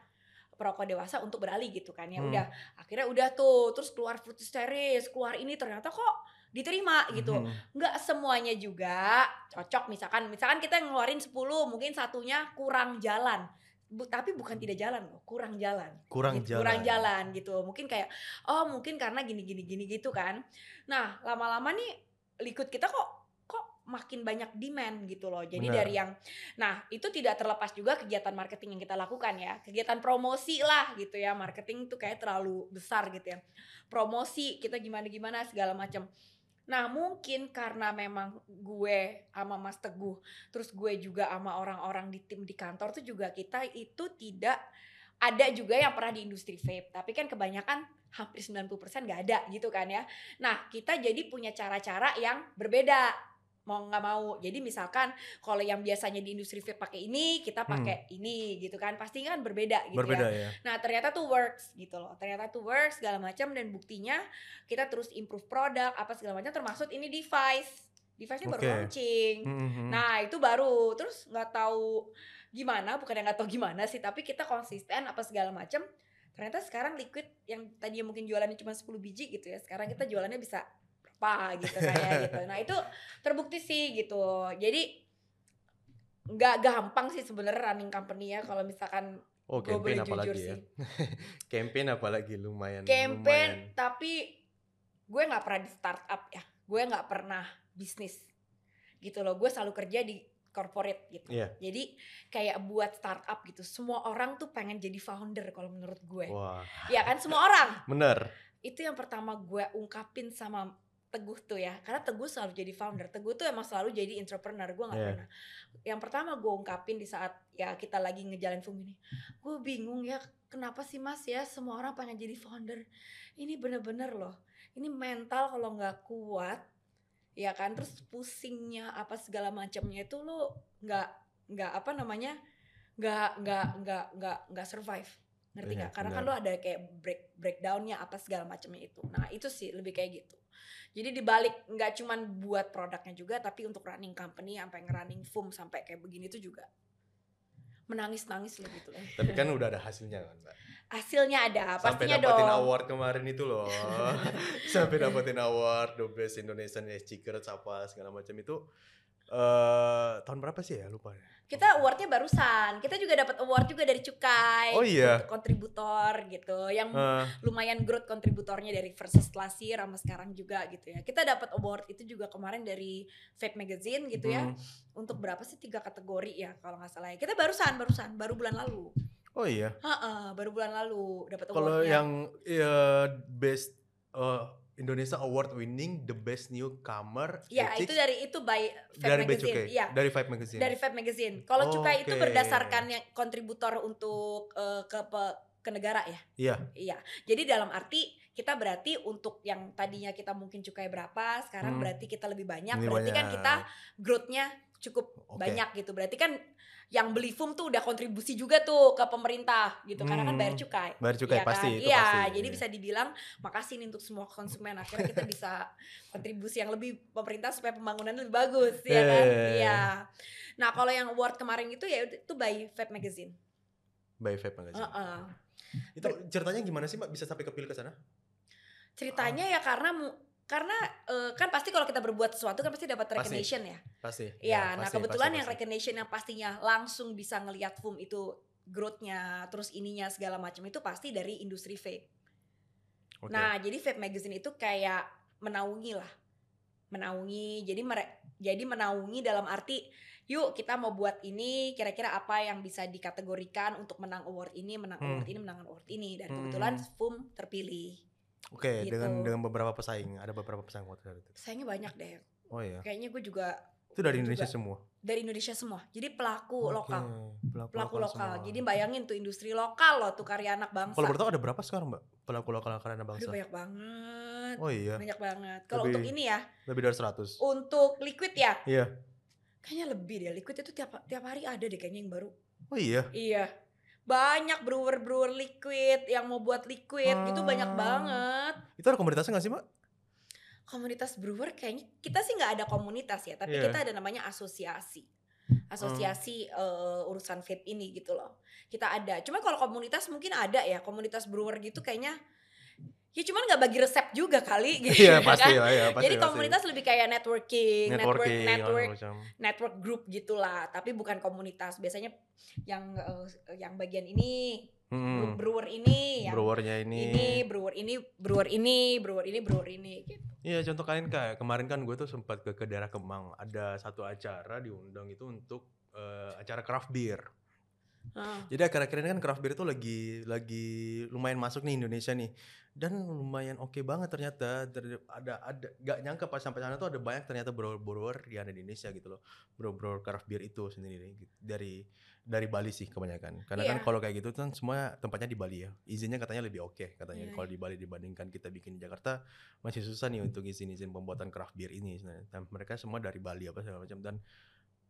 perokok dewasa untuk beralih gitu kan ya Hmm. udah akhirnya udah tuh terus keluar fruit series keluar ini ternyata kok diterima gitu Hmm. nggak semuanya juga cocok misalkan misalkan kita ngeluarin 10 mungkin satunya kurang jalan Bu- tapi bukan tidak jalan loh kurang jalan Kurang gitu, jalan. kurang jalan gitu mungkin kayak oh mungkin karena gini gini gini gitu kan nah lama-lama nih liquid kita kok makin banyak demand gitu loh. Jadi Benar. dari yang nah itu tidak terlepas juga kegiatan marketing yang kita lakukan ya. Kegiatan promosi lah gitu ya. Marketing tuh kayak terlalu besar gitu ya. Promosi kita gimana gimana segala macam. Nah mungkin karena memang gue sama Mas Teguh Terus gue juga sama orang-orang di tim di kantor tuh juga kita itu tidak Ada juga yang pernah di industri vape. Tapi kan kebanyakan hampir 90% gak ada gitu kan ya. Nah kita jadi punya cara-cara yang berbeda Mau nggak mau Jadi misalkan kalau yang biasanya di industri vape pakai ini Kita pakai ini gitu kan Pasti kan berbeda gitu ya Berbeda ya. Nah ternyata tuh works gitu loh. Ternyata tuh works segala macam dan buktinya kita terus improve produk apa segala macam termasuk ini device. Device-nya baru Oke. launching. Hmm, hmm, hmm. Nah itu baru terus nggak tahu gimana bukan yang nggak tahu gimana sih tapi kita konsisten apa segala macam ternyata sekarang liquid yang tadinya mungkin jualannya cuma 10 biji gitu ya sekarang kita jualannya bisa berapa gitu kayak gitu nah itu terbukti sih gitu jadi nggak gampang sih sebenarnya running company ya kalau misalkan Oh, gue campaign apalagi ya. sih *laughs* campaign apalagi lumayan. campaign lumayan. tapi gue nggak pernah di startup ya gue nggak pernah bisnis gitu loh gue selalu kerja di corporate gitu Iya. jadi kayak buat startup gitu semua orang tuh pengen jadi founder kalau menurut gue Wah, ya kan semua orang bener. itu yang pertama gue ungkapin sama Teguh tuh ya. Karena Teguh selalu jadi founder. Teguh tuh emang selalu jadi entrepreneur. Gue nggak Iya. pernah. Yang pertama gue ungkapin di saat ya kita lagi ngejalan FUM ini gue bingung ya kenapa sih mas ya semua orang pengen jadi founder? Ini bener-bener loh. Ini mental kalau nggak kuat ya kan? Terus pusingnya apa segala macamnya itu lo nggak nggak apa namanya nggak nggak nggak nggak nggak survive ngerti Iya, nggak? Karena kan lo ada kayak break breakdownnya apa segala macamnya itu. Nah itu sih lebih kayak gitu. Jadi dibalik nggak cuman buat produknya juga tapi untuk running company sampai ngerunning FUM sampai kayak begini tuh juga. Menangis nangis lah gitu. Lah Tapi kan udah ada hasilnya kan, Mbak. hasilnya ada Sampai pastinya dapetin dong. award kemarin itu loh. *laughs* Sampai dapetin award The Best Indonesian Secrets apa segala macam itu eh tahun berapa sih ya? Lupa. kita awardnya barusan. Kita juga dapat award juga dari cukai Oh iya. kontributor gitu. Yang Eh, lumayan growth kontributornya dari versus last year sama sekarang juga gitu ya. Kita dapat award itu juga kemarin dari Vape Magazine gitu ya. Hmm. untuk berapa sih? Tiga kategori ya kalau nggak salah ya. Kita barusan barusan. Baru bulan lalu. Oh iya. Heeh, baru bulan lalu dapat Kalau awardnya. yang ya, best eh, Indonesia Award winning the best newcomer ya ethics itu dari itu by Vape dari Magazine Becukai, ya dari Five Magazine. dari Vape Magazine kalau cukai itu berdasarkan yang kontributor untuk eh, ke ke negara ya Iya. Iya, jadi dalam arti kita berarti untuk yang tadinya kita mungkin cukai berapa, sekarang Hmm. berarti kita lebih banyak. Lebih berarti kan banyak. kita growth-nya cukup Oke. banyak gitu. Berarti kan yang beli FUM tuh udah kontribusi juga tuh ke pemerintah gitu, karena kan Hmm. bayar cukai. Bayar cukai Iya pasti kan? itu Iya, pasti. jadi bisa dibilang makasih nih untuk semua konsumen. Akhirnya kita bisa kontribusi yang lebih pemerintah supaya pembangunan lebih bagus, ya kan? Eh. Iya. Nah, kalau yang award kemarin itu ya itu by Vape Magazine. by Vape Magazine. Heeh. Itu ceritanya gimana sih Mbak bisa sampai kepilih ke sana? ceritanya ya karena karena eh, kan pasti kalau kita berbuat sesuatu kan pasti dapat Pasti. recognition ya. Pasti. Ya, nah pasti, kebetulan pasti, yang pasti. recognition yang pastinya langsung bisa ngelihat FUM itu growth-nya, terus ininya segala macam itu pasti dari industri vape. Oke. Nah, jadi Vape Magazine itu kayak menaungi lah. Menaungi. Jadi mere- jadi menaungi dalam arti yuk kita mau buat ini kira-kira apa yang bisa dikategorikan untuk menang award ini, menang Hmm. award ini, menang award ini dan kebetulan Hmm. FUM terpilih. Oke, gitu. dengan dengan beberapa pesaing, ada beberapa pesaing waktu itu. Sayangnya banyak deh. Oh iya. Kayaknya gue juga Itu dari juga. Indonesia semua. dari Indonesia semua. Jadi pelaku Oke, lokal, Pelaku, pelaku lokal. semua. Jadi bayangin tuh industri lokal loh tuh karya anak bangsa. kalau bertahu ada berapa sekarang Mbak? Pelaku lokal karena Aduh bangsa. banyak banget. Oh iya, Banyak banget. Kalau untuk ini ya, lebih dari 100. untuk liquid ya, Iya. kayaknya lebih deh. Liquid itu tiap tiap hari ada deh kayaknya yang baru. Oh iya. Iya. Banyak brewer-brewer liquid yang mau buat liquid gitu banyak banget. Itu ada komunitasnya nggak sih Mbak? Komunitas brewer kayaknya kita sih nggak ada komunitas ya, tapi Iya. kita ada namanya asosiasi. Asosiasi eh, urusan vape ini gitu loh. Kita ada. Cuma kalau komunitas mungkin ada ya, komunitas brewer gitu kayaknya ya cuman nggak bagi resep juga kali *laughs* gitu Iya ya pasti kan. lah ya. Pasti, Jadi pasti. komunitas lebih kayak networking, network networking, network macam. network group gitulah, tapi bukan komunitas. Biasanya yang eh, yang bagian ini Hmm. brewer ini, yang Brewernya ini. ini brewer ini brewer ini brewer ini brewer ini gitu. Iya contoh kalian kayak kemarin kan gue tuh sempat ke, ke daerah Kemang ada satu acara diundang itu untuk eh, acara craft beer. Heeh. Jadi akhir-akhir ini kan craft beer itu lagi lagi lumayan masuk nih Indonesia nih dan lumayan oke banget ternyata Ter- ada ada gak nyangka pas sampai sana tuh ada banyak ternyata brewer-brewer yang ada di Indonesia gitu loh brewer-brewer craft beer itu sendiri gitu. dari dari Bali sih kebanyakan karena kan Iya. kalau kayak gitu kan semua tempatnya di Bali ya izinnya katanya lebih oke katanya Iya, kalau di Bali dibandingkan kita bikin di Jakarta masih susah nih untuk izin-izin pembuatan craft beer ini sebenarnya. dan mereka semua dari Bali apa segala macam dan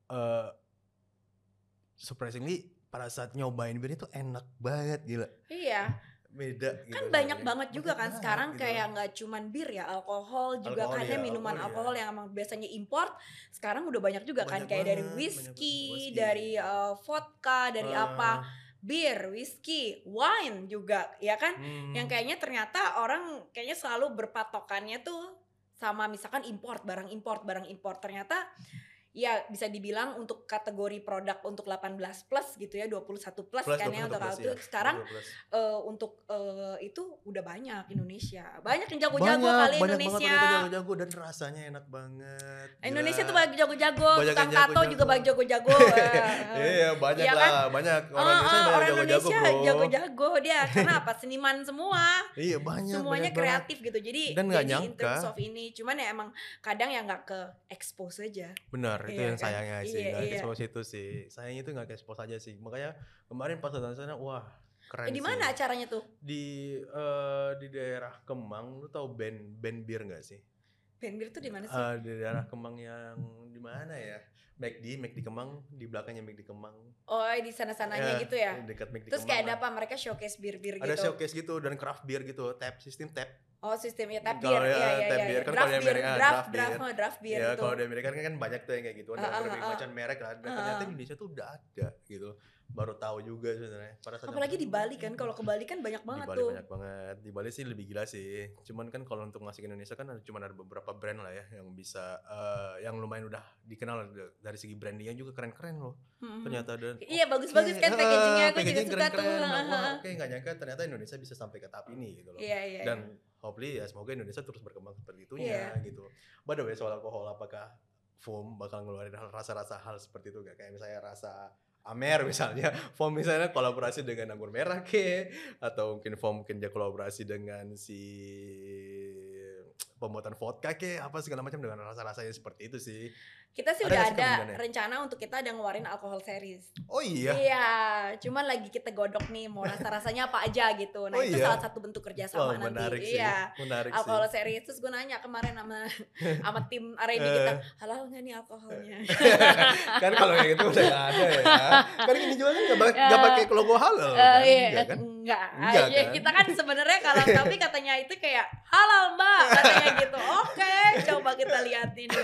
eh surprisingly pada saat nyobain beer itu enak banget gila Iya, beda gitu kan banyak sebenarnya. banget juga kan sekarang gitu. kayak nggak cuman bir ya, alkohol juga Alkohol kan ya, ya, minuman alkohol ya. alkohol yang emang biasanya import, sekarang udah banyak juga kan Banyak kayak dari banget, whisky, whisky. dari eh, vodka, dari Ah, apa bir, whisky, wine juga, ya kan? Hmm. Yang kayaknya ternyata orang kayaknya selalu berpatokannya tuh sama misalkan import, barang import, barang import. Ternyata ya bisa dibilang untuk kategori produk untuk 18 plus gitu ya, 21 plus, Plus, kan ya 21 untuk plus, ya. Sekarang 22. eh, untuk eh, itu udah banyak Indonesia. Banyak yang jago-jago banyak, kali banyak Indonesia. banget ternyata jago-jago dan rasanya enak banget. Indonesia Gila. tuh banyak jago-jago, Banyak tukang tato juga banyak jago-jago. *laughs* Iya banyak lah, kan? banyak Oh, orang Indonesia oh, banyak orang Indonesia jago-jago dia karena apa seniman semua Iya banyak. semuanya banyak banget. kreatif gitu jadi Dan nggak in nyangka. terms of ini cuman ya emang kadang ya nggak ke expose aja Benar, itu Iya yang kan? sayangnya sih, Iya, nggak iya. itu sih. Sayangnya itu nggak expose aja sih. Makanya kemarin pas datang sana, wah keren Eh, di mana acaranya tuh Di eh, di daerah Kemang, lu tahu band band bir nggak sih? Bir tuh di mana sih Eh, di daerah Kemang yang di mana ya? McD, McD Kemang, di belakangnya McD Kemang. oh di sana sananya gitu ya Dekat McD terus Kemang kayak ada apa mereka showcase bir bir Ada gitu showcase gitu dan craft beer gitu, tap sistem tap. oh sistemnya tap Kalau beer ya, ya ya tap ya beer kan draft kalau di Amerika, draft draft draft beer. draft beer ya gitu kalau di Amerika kan banyak tuh yang kayak gitu, ada Ah, ah, berbagai ah. macam merek lah. Dan Ah, ternyata ah. di Indonesia tuh udah ada gitu. Baru tahu juga sebenarnya. Apalagi di Bali kan kalau ke Bali kan banyak di banget Bali tuh banyak banget. Di Bali sih lebih gila sih. Cuman kan kalau untuk ngasih ke Indonesia kan ada cuma ada beberapa brand lah ya yang bisa eh, yang lumayan udah dikenal dari segi brandingnya juga keren-keren loh. Hmm. Ternyata dan iya bagus-bagus kan Oke, packagingnya eh, aku juga packaging suka tuh keren-keren. Nah, *laughs* wah, Haha. Oke nggak nyangka ternyata Indonesia bisa sampai ke tahap ini gitu loh. iya iya Dan hopefully ya semoga Indonesia terus berkembang seperti itunya Iya. gitu. By the way soal alkohol apakah foam bakal ngeluarin rasa-rasa hal seperti itu gak? Kayak misalnya rasa Amer misalnya, foam misalnya kolaborasi dengan anggur merah ke, atau mungkin foam mungkin dia kolaborasi dengan si pembuatan vodka ke, apa segala macam dengan rasa-rasanya seperti itu sih. Kita sih Ada udah nggak ada rencana untuk kita ada ngeluarin alkohol series Oh iya, Iya, cuman lagi kita godok nih mau rasa-rasanya apa aja gitu. Nah, Oh itu iya? salah satu bentuk kerjasama nanti. menarik sih, Iya. menarik Alkohol sih. series terus gue nanya kemarin sama *laughs* sama tim R&D Eh. kita, halal nggak nih alkoholnya? *laughs* kan kalau kayak gitu udah nggak ada ya. Kan ini juga kan nggak ba- nggak Ya. pakai logo halal Eh, kan? iya, Enggak kan? enggak. Enggak, Ya, kan? Kita kan sebenarnya kalau *laughs* tapi katanya itu kayak halal mbak katanya gitu. Oke, coba kita lihat ini.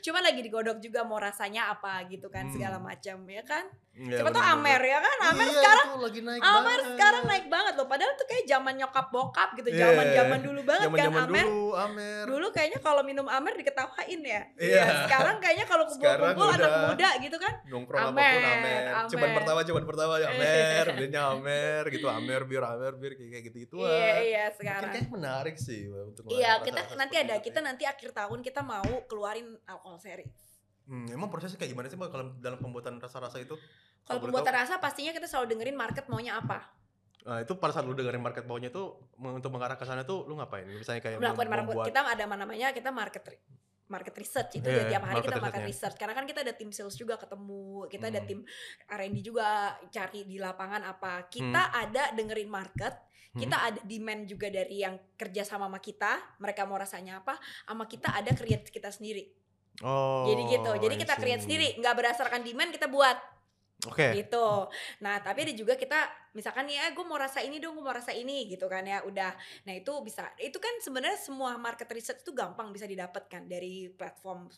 Cuma lagi digodok juga mau rasanya apa gitu kan Hmm. segala macam ya kan. Iya, Siapa tuh. Amer ya kan? Amer Iya, sekarang lagi naik Amer banget. sekarang naik banget loh. Padahal tuh kayak zaman nyokap bokap gitu, Iya. zaman zaman dulu banget kan Zaman-zaman Amer. dulu Amer. Dulu kayaknya kalau minum Amer diketawain ya. Iya. Sekarang kayaknya kalau kumpul-kumpul anak muda gitu kan. nongkrong Amer, apa pun Amer. Cuman Amer. pertama cuman pertama ya *laughs* Amer, belinya Amer gitu Amer bir Amer bir kayak gitu gitu Iya iya Mungkin sekarang. kayak menarik sih untuk Iya, kita nanti ada, kita ya. nanti akhir tahun kita mau keluarin alkohol series. Hmm, emang prosesnya kayak gimana sih Mbak kalau dalam pembuatan rasa-rasa itu? Kalau pembuatan tahu? rasa pastinya kita selalu dengerin market maunya apa. Nah, itu pada saat lu dengerin market bawahnya tuh untuk mengarah ke sana tuh lu ngapain? Misalnya kayak Melakukan market, membuat kita ada namanya kita market market research itu Iya, ya tiap hari kita market research karena kan kita ada tim sales juga ketemu kita ada Hmm. tim R&D juga cari di lapangan apa kita ada dengerin market Hmm. kita ada demand juga dari yang kerja sama sama kita mereka mau rasanya apa sama kita ada create kita sendiri Oh. jadi gitu jadi kita create sendiri nggak berdasarkan demand kita buat Oke. gitu. Nah, tapi ada juga kita misalkan nih, eh gue mau rasa ini dong, gue mau rasa ini gitu kan ya. Udah. Nah, itu bisa. Itu kan sebenarnya semua market research itu gampang bisa didapatkan dari platform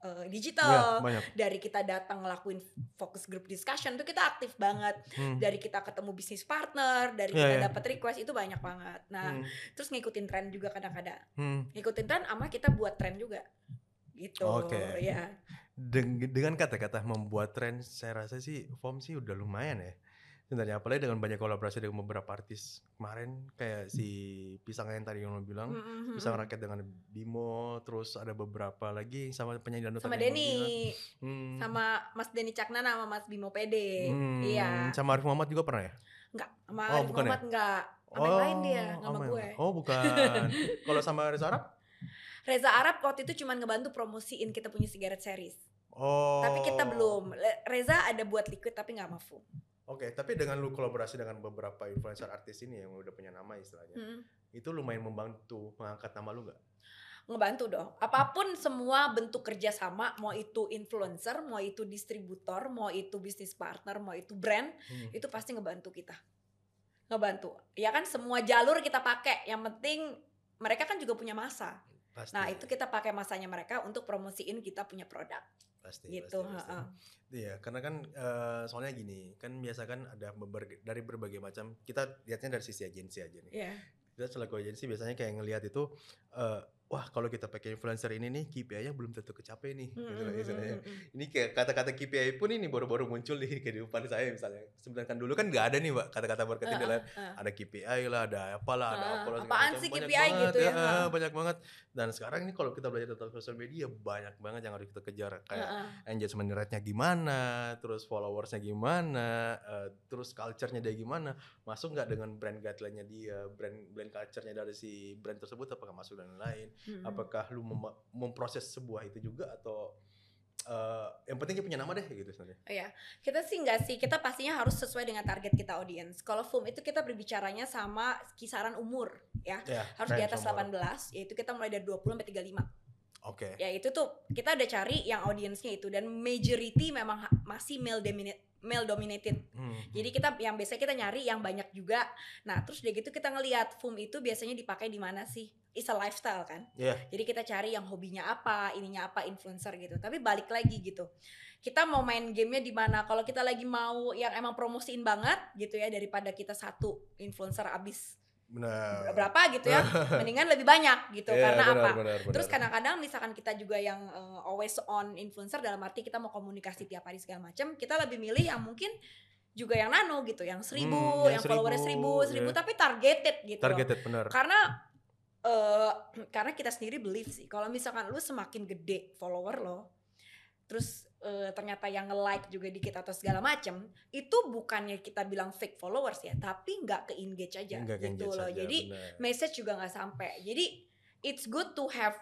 Iya, digital. banyak. Dari kita datang ngelakuin focus group discussion tuh kita aktif banget. Hmm. Dari kita ketemu bisnis partner, dari Iya, kita iya. dapat request itu banyak banget. Nah, Hmm. terus ngikutin tren juga kadang-kadang. Hmm. Ngikutin tren sama kita buat tren juga. Gitu. Oke. Ya. Deng- dengan kata-kata membuat tren saya rasa sih form sih udah lumayan ya sebenarnya apalagi dengan banyak kolaborasi dengan beberapa artis kemarin kayak si pisang yang tadi yang lo bilang Mm, mm, mm, pisang rakyat dengan Bimo terus ada beberapa lagi sama penyanyi dangdut sama Denny. Hmm. sama Mas Denny Caknana sama Mas Bimo Pede. Hmm, Iya. sama Arif Muhammad juga pernah ya Enggak, sama Oh, Arif ya? Muhammad enggak. Sama yang lain dia, nggak sama gue. oh bukan *laughs* kalau sama Reza Arab Reza Arab waktu itu cuma ngebantu promosiin kita punya sigaret series. oh Tapi kita belum. Le- Reza ada buat liquid tapi nggak foam. oke tapi dengan lu kolaborasi dengan beberapa influencer artis ini yang udah punya nama istilahnya Mm. itu lumayan membantu mengangkat nama lu gak? Ngebantu dong. Apa pun semua bentuk kerjasama, mau itu influencer, mau itu distributor, mau itu bisnis partner, mau itu brand, Hmm. itu pasti ngebantu kita. Ngebantu. Ya kan semua jalur kita pakai. Yang penting mereka kan juga punya masa. Pasti. Nah, itu kita pakai masanya mereka untuk promosiin kita punya produk. pasti gitu. pasti. Iya, karena kan eh, soalnya gini, kan biasa kan ada berbagai, dari berbagai macam. Kita lihatnya dari sisi agensi aja nih. Iya. Kita selaku agensi biasanya kayak ngelihat itu, eh, wah kalau kita pakai influencer ini nih KPI-nya belum tentu kecapai nih. Mm, gitu mm, lah mm, istilahnya. mm, mm. Ini kayak kata-kata KPI pun ini baru-baru muncul di *laughs* kehidupan saya misalnya. Sedangkan dulu kan nggak ada nih mbak kata-kata marketing Heeh, lain. heeh. Ada KPI lah, ada apalah, ada Heeh, apalah. apaan sih KPI banget gitu ya, heeh. banyak banget. Dan sekarang ini kalau kita belajar tentang sosial media banyak banget yang harus kita kejar. Kayak Heeh. engagement rate-nya gimana, terus followersnya gimana, eh, terus culture-nya dia gimana, masuk nggak dengan brand guideline-nya dia, brand brand culture-nya dari si brand tersebut apakah masuk dan lain-lain, Mm-mm. apakah lu mem- memproses sebuah itu juga atau eh, yang penting dia punya nama deh gitu sebenarnya. Iya, kita sih enggak sih. Kita pastinya harus sesuai dengan target kita audiens. Kalau FUM itu kita berbicaranya sama kisaran umur, ya. Ya, Harus di atas umur. 18, yaitu kita mulai dari 20 sampai 35. Oke. Ya itu tuh kita udah cari yang audiensnya itu dan majority memang masih male dominate male dominated. Hmm, Jadi kita yang biasanya kita nyari yang banyak juga. Nah, terus udah gitu kita ngelihat FUM itu biasanya dipakai di mana sih? It's a lifestyle kan. Iya. Jadi kita cari yang hobinya apa, ininya apa, influencer gitu. Tapi balik lagi gitu. Kita mau main gamenya di mana? Kalau kita lagi mau yang emang promosiin banget gitu ya daripada kita satu influencer abis benar. berapa gitu ya, *laughs* mendingan lebih banyak gitu. Iya, Karena benar, apa? benar, Terus benar. kadang-kadang misalkan kita juga yang uh, always on influencer dalam arti kita mau komunikasi tiap hari segala macam, kita lebih milih yang mungkin juga yang nano gitu, yang seribu, Hmm, yang yang followernya seribu, seribu, seribu iya. tapi targeted gitu. targeted benar. Karena eh *clears throat* karena kita sendiri believe sih, kalau misalkan lu semakin gede follower lo, terus eh, ternyata yang nge-like juga dikit atau segala macem, itu bukannya kita bilang fake followers ya, tapi nggak ke engage aja Enggak gitu engage loh. aja, Jadi benar. message juga nggak sampai. Jadi it's good to have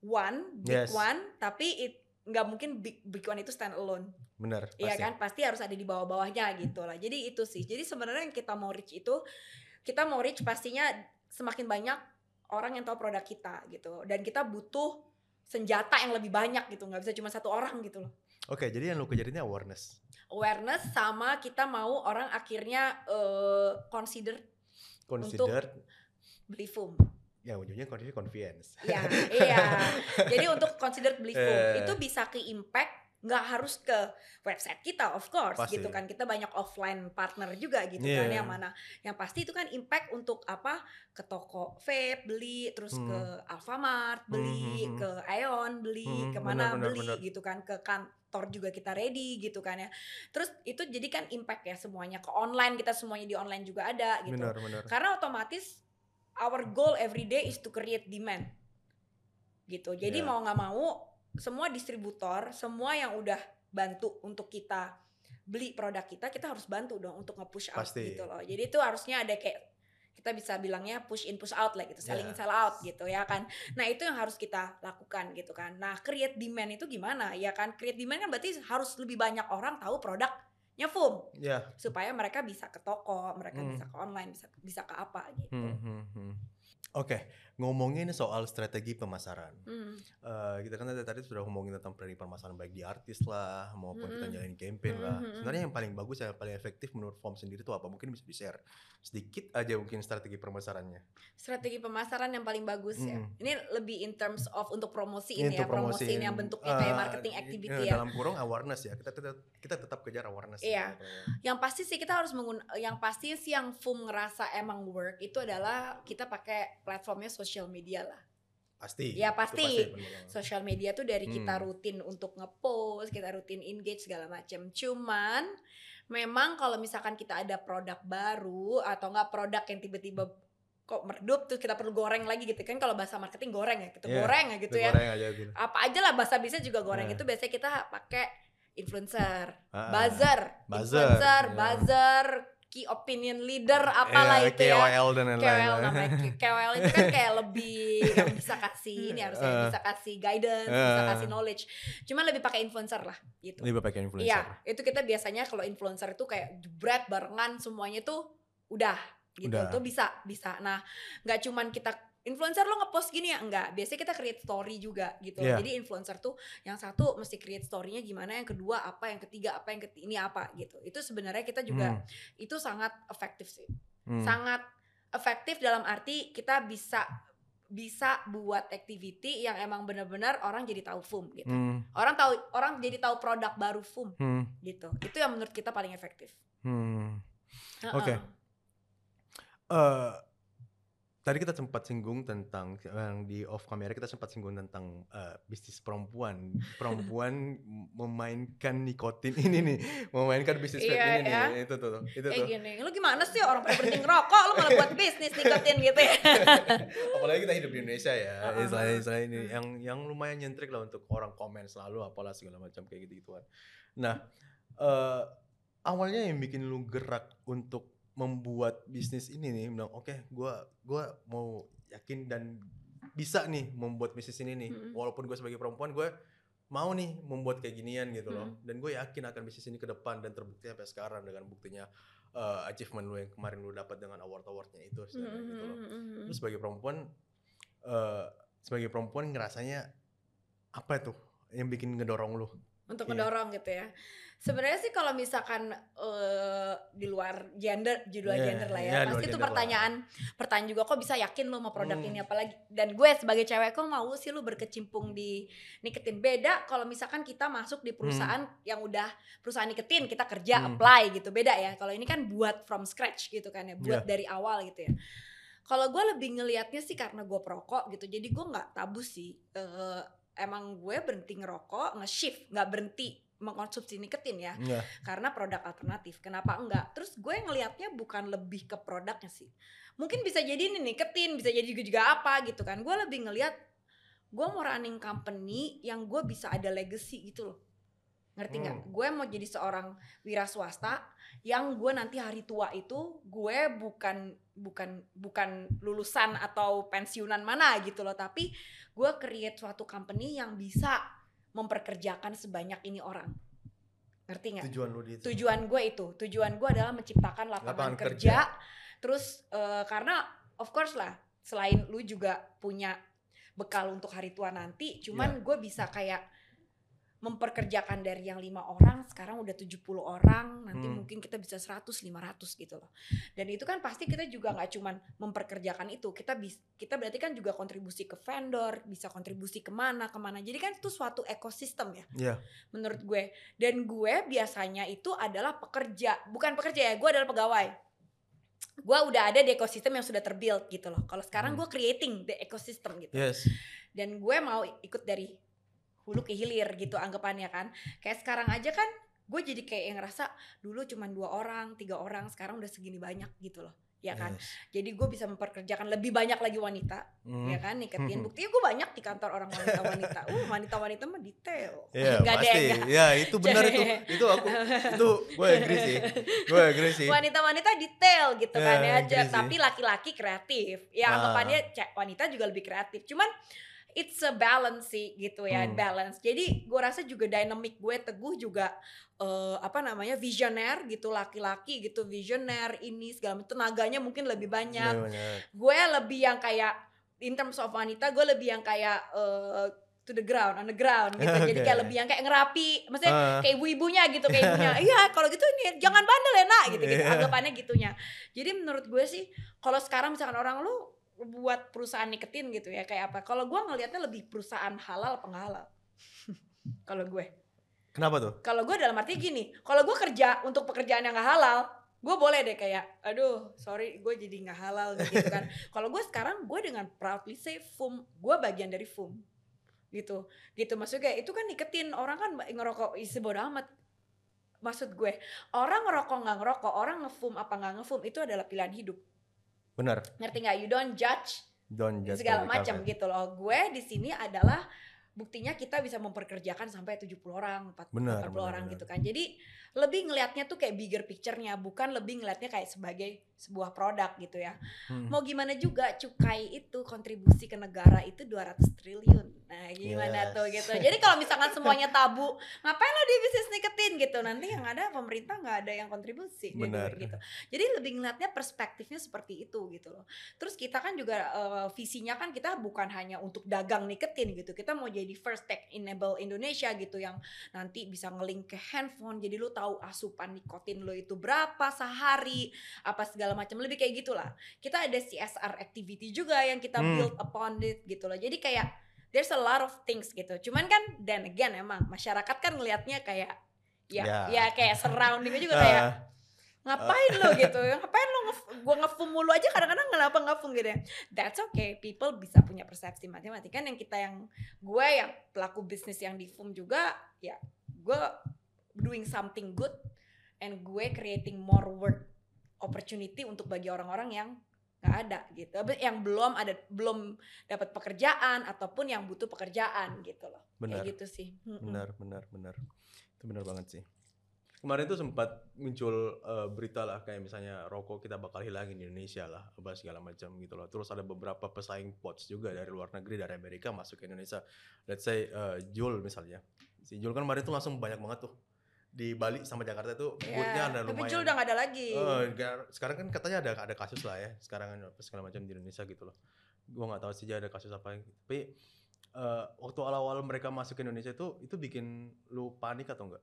one big Yes. one, tapi it nggak mungkin big big one itu stand alone, benar. Iya kan? Pasti harus ada di bawah-bawahnya gitu lah. Jadi itu sih. Jadi sebenarnya yang kita mau reach itu, kita mau reach pastinya semakin banyak orang yang tahu produk kita gitu. Dan kita butuh senjata yang lebih banyak gitu. Nggak bisa cuma satu orang gitu loh. Oke, jadi yang lu kejar ini awareness. Awareness sama kita mau orang akhirnya eh, consider Consider beli foam. yang ujungnya consider convenience. Iya, iya. *laughs* Jadi untuk consider beli foam Eh. itu bisa ke impact nggak harus ke website kita of course Pasti. gitu kan kita banyak offline partner juga gitu Iya. kan yang mana yang pasti itu kan impact untuk apa ke toko vape beli terus Hmm. ke Alfamart beli Hmm, hmm, ke Aeon beli Hmm, ke mana benar, benar, beli benar. gitu kan ke kantor juga kita ready gitu kan ya terus itu jadi kan impact ya semuanya ke online kita semuanya di online juga ada gitu Benar, benar. karena otomatis our goal every day is to create demand. Gitu. Jadi Ya. mau nggak mau semua distributor, semua yang udah bantu untuk kita beli produk kita, kita harus bantu dong untuk nge-push out Pasti. gitu loh. Jadi itu harusnya ada kayak kita bisa bilangnya push in push out lah gitu, selling in Ya. sell out gitu ya kan. Nah, itu yang harus kita lakukan gitu kan. Nah, create demand itu gimana? Ya kan create demand kan berarti harus lebih banyak orang tahu produknya FUM Ya. supaya mereka bisa ke toko, mereka Hmm. bisa ke online, bisa bisa ke apa gitu. Hmm, hmm, hmm. Oke, ngomongin soal strategi pemasaran. Hmm. Eh, kita kan tadi, tadi sudah ngomongin tentang strategi pemasaran baik di artis lah, maupun kita Mm-mm. jalanin campaign lah. Mm-mm. Sebenarnya yang paling bagus, yang paling efektif menurut form sendiri itu apa? Mungkin bisa di-share sedikit aja mungkin strategi pemasarannya. Strategi pemasaran yang paling bagus ya. Mm. Ini lebih in terms of untuk promosiin Untuk ya, promosiin yang bentuknya kayak eh, marketing eh, activity ya. Dalam kurung awareness ya. Kita kita, kita tetap kejar awareness. Iya. ya. Yang pasti sih kita harus menggun yang pasti sih yang FUM ngerasa emang work itu adalah kita pakai platformnya social media lah. Pasti. Ya, pasti. benar-benar. Social media tuh dari kita Hmm. rutin untuk ngepost, kita rutin engage segala macam. Cuman memang kalau misalkan kita ada produk baru atau enggak produk yang tiba-tiba kok meredup terus kita perlu goreng lagi gitu kan kalau bahasa marketing goreng ya kita Iya, goreng ya gitu Itu ya goreng aja gitu. apa aja lah bahasa bisa juga goreng Nah. itu biasanya kita pakai influencer, Ah, buzzer, Buzzer, influencer, ya. buzzer, key opinion leader apalah Iya, itu ya. KOL dan lain-lain. KOL namanya KOL itu kan kayak lebih *laughs* yang bisa kasih ini harusnya Eh. bisa kasih guidance, bisa Eh. kasih knowledge. Cuman lebih pakai influencer lah gitu. Lebih pakai influencer. Iya, itu kita biasanya kalau influencer itu kayak jebret barengan semuanya tuh udah gitu. Udah. Tuh bisa, bisa. Nah, nggak cuman kita influencer lo ngepost gini ya enggak. Biasanya kita create story juga gitu. Iya. Jadi influencer tuh yang satu mesti create story-nya gimana, yang kedua apa, yang ketiga apa, yang ketiga ini apa gitu. Itu sebenarnya kita juga itu sangat efektif sih. Hmm, hmm. Sangat efektif dalam arti kita bisa bisa buat activity yang emang benar-benar orang jadi tahu FUM gitu. Hmm. Orang tahu orang jadi tahu produk baru FUM Hmm. gitu. Itu yang menurut kita paling efektif. Hmm. Heeh. Oke. Eh, tadi kita sempat singgung tentang yang di off kamera kita sempat singgung tentang eh, bisnis perempuan. Perempuan *laughs* memainkan nikotin ini nih, memainkan bisnis Iya, ini ya. nih. Itu tuh, itu Kayak tuh. gini, lu gimana sih orang pada berhenti ngerokok, lu malah buat bisnis nikotin gitu ya. *laughs* Apalagi kita hidup di Indonesia ya, Heeh. istilahnya istilahnya ini yang yang lumayan nyentrik lah untuk orang komen selalu apalah segala macam kayak gitu gituan. Nah, eh, awalnya yang bikin lu gerak untuk membuat bisnis ini nih, bilang oke, gua gua mau yakin dan bisa nih membuat bisnis ini nih, Mm-mm. walaupun gue sebagai perempuan gue mau nih membuat kayak ginian gitu loh, Mm. dan gue yakin akan bisnis ini ke depan dan terbukti sampai sekarang dengan buktinya eh, achievement lu yang kemarin lu dapat dengan award awardnya itu, istilahnya gitu loh. Terus sebagai perempuan eh sebagai perempuan ngerasanya apa itu yang bikin ngedorong lu? Untuk Iya. mendorong gitu ya. Sebenarnya sih kalau misalkan eh, di luar gender, di luar Iya, gender lah ya, luar pasti itu gender lah. pertanyaan, pertanyaan juga kok bisa yakin lo sama produk Hmm. ini apalagi dan gue sebagai cewek kok mau sih lu berkecimpung di niketin beda kalau misalkan kita masuk di perusahaan yang udah perusahaan niketin kita kerja Hmm. apply gitu beda ya. Kalau ini kan buat from scratch gitu kan ya, buat Iya. dari awal gitu ya. Kalau gue lebih ngelihatnya sih karena gue perokok gitu, jadi gue nggak tabu sih. Eh, emang gue berhenti ngerokok, nge-shift, nggak berhenti mengkonsumsi nikotin ya, Iya. karena produk alternatif. Kenapa enggak? Terus gue ngelihatnya bukan lebih ke produknya sih. Mungkin bisa jadi ini nikotin, bisa jadi juga, juga apa gitu kan. Gue lebih ngelihat gue mau running company yang gue bisa ada legacy gitu loh. Ngerti nggak? Hmm. Gue mau jadi seorang wira swasta yang gue nanti hari tua itu gue bukan bukan bukan lulusan atau pensiunan mana gitu loh, tapi gue create suatu company yang bisa memperkerjakan sebanyak ini orang. Ngerti nggak? Tujuan lu di itu. tujuan gue itu tujuan gue adalah menciptakan lapangan, Lapangan kerja. kerja. terus eh, karena of course lah selain lu juga punya bekal untuk hari tua nanti cuman gue bisa kayak memperkerjakan dari yang lima orang sekarang udah 70 orang nanti Hmm. mungkin kita bisa 100 500 gitu loh dan itu kan pasti kita juga nggak cuman memperkerjakan itu kita bis kita berarti kan juga kontribusi ke vendor bisa kontribusi ke mana ke mana jadi kan itu suatu ekosistem ya Iya. menurut gue dan gue biasanya itu adalah pekerja bukan pekerja ya gue adalah pegawai gue udah ada di ekosistem yang sudah terbuild gitu loh kalau sekarang Hmm. gue creating the ecosystem gitu Yes. dan gue mau ikut dari hulu ke hilir gitu anggapannya kan kayak sekarang aja kan gue jadi kayak yang ngerasa dulu cuma dua orang tiga orang sekarang udah segini banyak gitu loh ya kan Yes. jadi gue bisa memperkerjakan lebih banyak lagi wanita Hmm. ya kan niketin Mhm. buktinya gue banyak di kantor orang wanita wanita uh wanita wanita mah detail *laughs* Iya Nggak pasti. deh, nggak. Ya itu benar itu. *laughs* Itu aku itu gue agree sih. Gue agree sih. wanita-wanita detail gitu kan Eh, ya aja tapi laki-laki kreatif ya Ah. anggapannya ce- wanita juga lebih kreatif cuman it's a balance sih gitu ya Hmm. balance jadi gue rasa juga dynamic gue teguh juga eh, apa namanya visioner gitu laki-laki gitu visioner ini segala macam tenaganya mungkin lebih banyak gue lebih yang kayak in terms of wanita gue lebih yang kayak eh, to the ground on the ground gitu *laughs* jadi Oke. kayak lebih yang kayak ngerapi maksudnya Ah. kayak ibu-ibunya gitu kayak ibunya *laughs* iya kalau gitu nih jangan bandel ya nak gitu gitu Iya. anggapannya gitunya jadi menurut gue sih kalau sekarang misalkan orang lu buat perusahaan niketin gitu ya kayak apa. Kalau gue ngelihatnya lebih perusahaan halal apa nggak halal? *laughs* Kalau gue. Kenapa tuh? kalau gue dalam arti gini kalau gue kerja untuk pekerjaan yang nggak halal gue boleh deh kayak aduh sorry gue jadi nggak halal gitu kan. *laughs* Kalau gue sekarang gue dengan proudly say FUM gue bagian dari FUM gitu. Gitu maksudnya kayak itu kan niketin orang kan ngerokok isi bodo amat. Maksud gue orang ngerokok nggak ngerokok orang ngefum apa nggak ngefum itu adalah pilihan hidup Benar. ngerti nggak? You don't judge Don't judge segala macam gitu loh. Gue di sini adalah buktinya kita bisa memperkerjakan sampai 70 orang 40 Benar, 40 benar, orang benar. gitu kan jadi lebih ngelihatnya tuh kayak bigger picture-nya bukan lebih ngelihatnya kayak sebagai sebuah produk gitu ya Hmm. mau gimana juga cukai itu kontribusi ke negara itu 200 triliun nah gimana Yes. tuh gitu jadi kalau misalkan semuanya tabu ngapain lo di bisnis niketin gitu nanti yang ada pemerintah nggak ada yang kontribusi dia Benar. gitu jadi lebih ngelihatnya perspektifnya seperti itu gitu loh terus kita kan juga eh, visinya kan kita bukan hanya untuk dagang niketin gitu kita mau jadi jadi first tech enable Indonesia gitu yang nanti bisa ngelink ke handphone. Jadi lu tahu asupan nikotin lo itu berapa sehari apa segala macam lebih kayak gitulah. Kita ada CSR activity juga yang kita Hmm. build upon it gitu loh. Jadi kayak there's a lot of things gitu. Cuman kan dan again emang masyarakat kan ngelihatnya kayak ya Ya. ya kayak surroundingnya juga *laughs* kayak Ah, ngapain lo gitu? Ngapain gua ngefum mulu aja kadang-kadang kenapa ngefum gitu ya. That's okay people bisa punya persepsi kan yang kita yang gue yang pelaku bisnis yang di FUM juga ya gue doing something good and gue creating more work opportunity untuk bagi orang-orang yang nggak ada gitu. Yang belum ada belum dapat pekerjaan ataupun yang butuh pekerjaan gitu loh. Benar. kayak gitu sih. Benar benar benar. Itu benar banget sih kemarin tuh sempat muncul eh, berita lah kayak misalnya rokok kita bakal hilangin di Indonesia lah apa segala macam gitu loh. Terus ada beberapa pesaing pots juga dari luar negeri dari Amerika masuk ke Indonesia. Let's say eh, Jul misalnya. Si Jul kan kemarin tuh langsung banyak banget tuh. Di Bali sama Jakarta tuh Ya, foodnya ada tapi lumayan. Jul udah gak ada lagi. Gar- sekarang kan katanya ada ada kasus lah ya sekarang kan apa segala macam di Indonesia gitu loh. Gua nggak tahu sih ada kasus apa tapi eh, waktu awal-awal mereka masuk ke Indonesia itu itu bikin lu panik atau enggak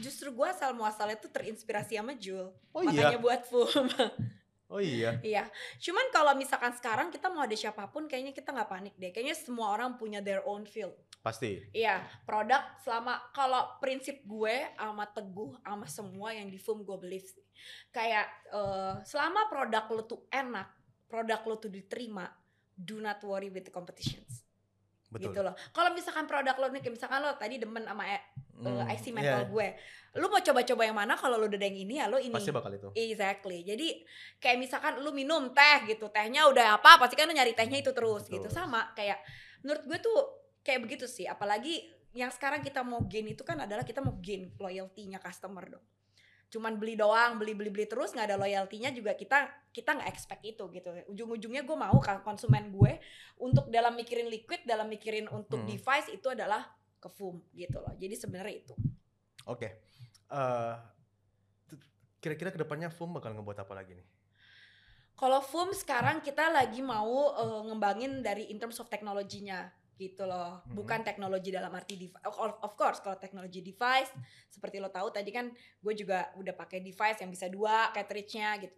justru gue asal muasalnya tuh terinspirasi sama Jul oh makanya buat FUM *laughs* oh iya Iya, cuman kalau misalkan sekarang kita mau ada siapa pun, kayaknya kita nggak panik deh. Kayaknya semua orang punya their own field. pasti Iya, produk selama kalau prinsip gue sama teguh sama semua yang di FUM gue believe sih. Kayak eh, selama produk lo tuh enak, produk lo tuh diterima, do not worry with the competitions. betul Gitu loh. Kalau misalkan produk lo nih, misalkan lo tadi demen sama eh, Hmm, IC iya, mental gue, lo mau coba-coba yang mana? Kalau lo udah ada yang ini ya lo ini. pasti bakal itu Exactly. Jadi kayak misalkan lu minum teh gitu, tehnya udah apa, pasti kan lu nyari tehnya itu terus Betul. gitu. Sama kayak menurut gue tuh kayak begitu sih. Apalagi yang sekarang kita mau gain itu kan adalah kita mau gain loyalty-nya customer dong. Cuman beli doang, beli beli beli terus nggak ada loyalty-nya juga kita kita nggak expect itu gitu. Ujung-ujungnya gue mau konsumen gue untuk dalam mikirin liquid, dalam mikirin untuk Hmm. device itu adalah ke FUM gitu loh. Jadi sebenarnya itu. oke Eh, t- kira-kira ke depannya FUM bakal ngebuat apa lagi nih Kalau FUM sekarang kita lagi mau eh, ngembangin dari in terms of teknologinya gitu loh. Mhm. Bukan teknologi dalam arti device. Of course kalau teknologi device seperti lo tahu tadi kan gue juga udah pakai device yang bisa dua cartridge-nya gitu.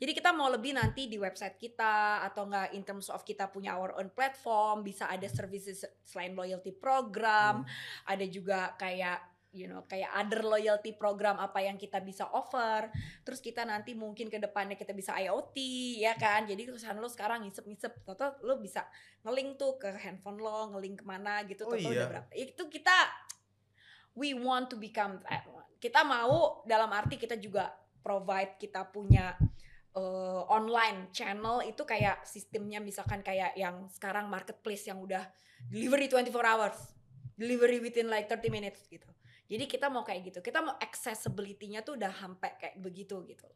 Jadi kita mau lebih nanti di website kita atau enggak in terms of kita punya our own platform, bisa ada services selain loyalty program, ada juga kayak you know kayak other loyalty program apa yang kita bisa offer. Terus kita nanti mungkin ke depannya kita bisa IoT ya kan? Jadi kesan lo sekarang ngisep-ngisep toto lo bisa ngelink tuh ke handphone lo ngelink ke mana gitu Oh toto iya. udah berapa? Itu kita we want to become that one kita mau dalam arti kita juga provide kita punya eh, online channel itu kayak sistemnya misalkan kayak yang sekarang marketplace yang udah delivery 24 hours delivery within like 30 minutes gitu jadi kita mau kayak gitu kita mau accessibility-nya tuh udah sampai kayak begitu gitu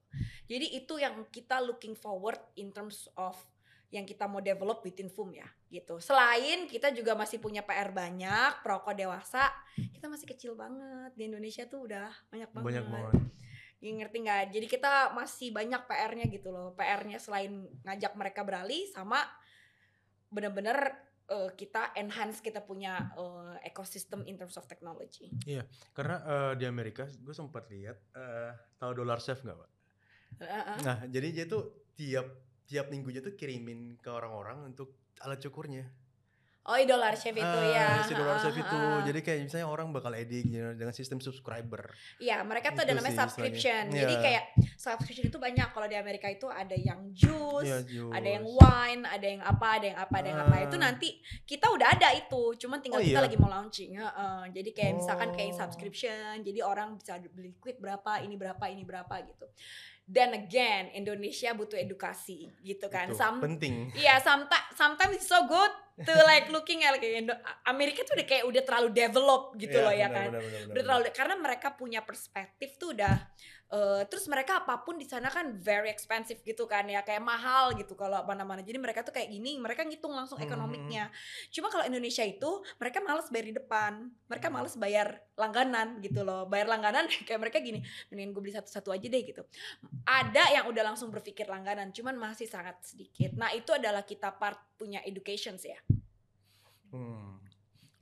jadi itu yang kita looking forward in terms of yang kita mau develop within FUM ya gitu. Selain kita juga masih punya PR banyak, perokok dewasa, kita masih kecil banget di Indonesia tuh udah banyak banget. banyak banget Ya, ngerti nggak? Jadi kita masih banyak PR-nya gitu loh. PR-nya selain ngajak mereka beralih sama bener-bener eh, kita enhance kita punya eh, ekosistem in terms of technology. karena eh, di Amerika gue sempat lihat eh, tahu dollar chef nggak pak Heeh. nah jadi dia tuh tiap tiap minggunya tuh kirimin ke orang-orang untuk alat cukurnya Oh, Dollar Chef itu Ah, ya. si dollar chef Heeh, itu heeh. jadi kayak misalnya orang bakal edik you know, dengan sistem subscriber Iya, mereka tuh ada sih namanya subscription. Jadi Iya. kayak subscription itu banyak. Kalau di Amerika itu ada yang juice, Iya, ada yang wine, ada yang apa, ada yang apa, ada yang apa. Itu Ah. nanti kita udah ada itu, cuman tinggal Oh, kita iya? lagi mau launching. Heeh. Jadi kayak misalkan kayak Oh. subscription, jadi orang bisa beli liquid berapa, ini berapa, ini berapa gitu. Dan again, Indonesia butuh edukasi gitu kan. Itu Some- penting. Iya, sometimes sometimes it's so good to like looking at like Indo- Amerika tuh udah kayak udah terlalu develop gitu Iya, loh ya benar, kan. benar, benar, udah terlalu karena mereka punya perspektif tuh udah eh, terus mereka apa pun di sana kan very expensive gitu kan ya kayak mahal gitu kalau mana-mana jadi mereka tuh kayak gini mereka ngitung langsung Hmm. ekonomiknya cuma kalau Indonesia itu mereka males bayar di depan mereka Hmm. males bayar langganan gitu loh bayar langganan *laughs* kayak mereka gini mendingan gue beli satu-satu aja deh gitu ada yang udah langsung berpikir langganan cuman masih sangat sedikit nah itu adalah kita part punya education sih ya Hmm.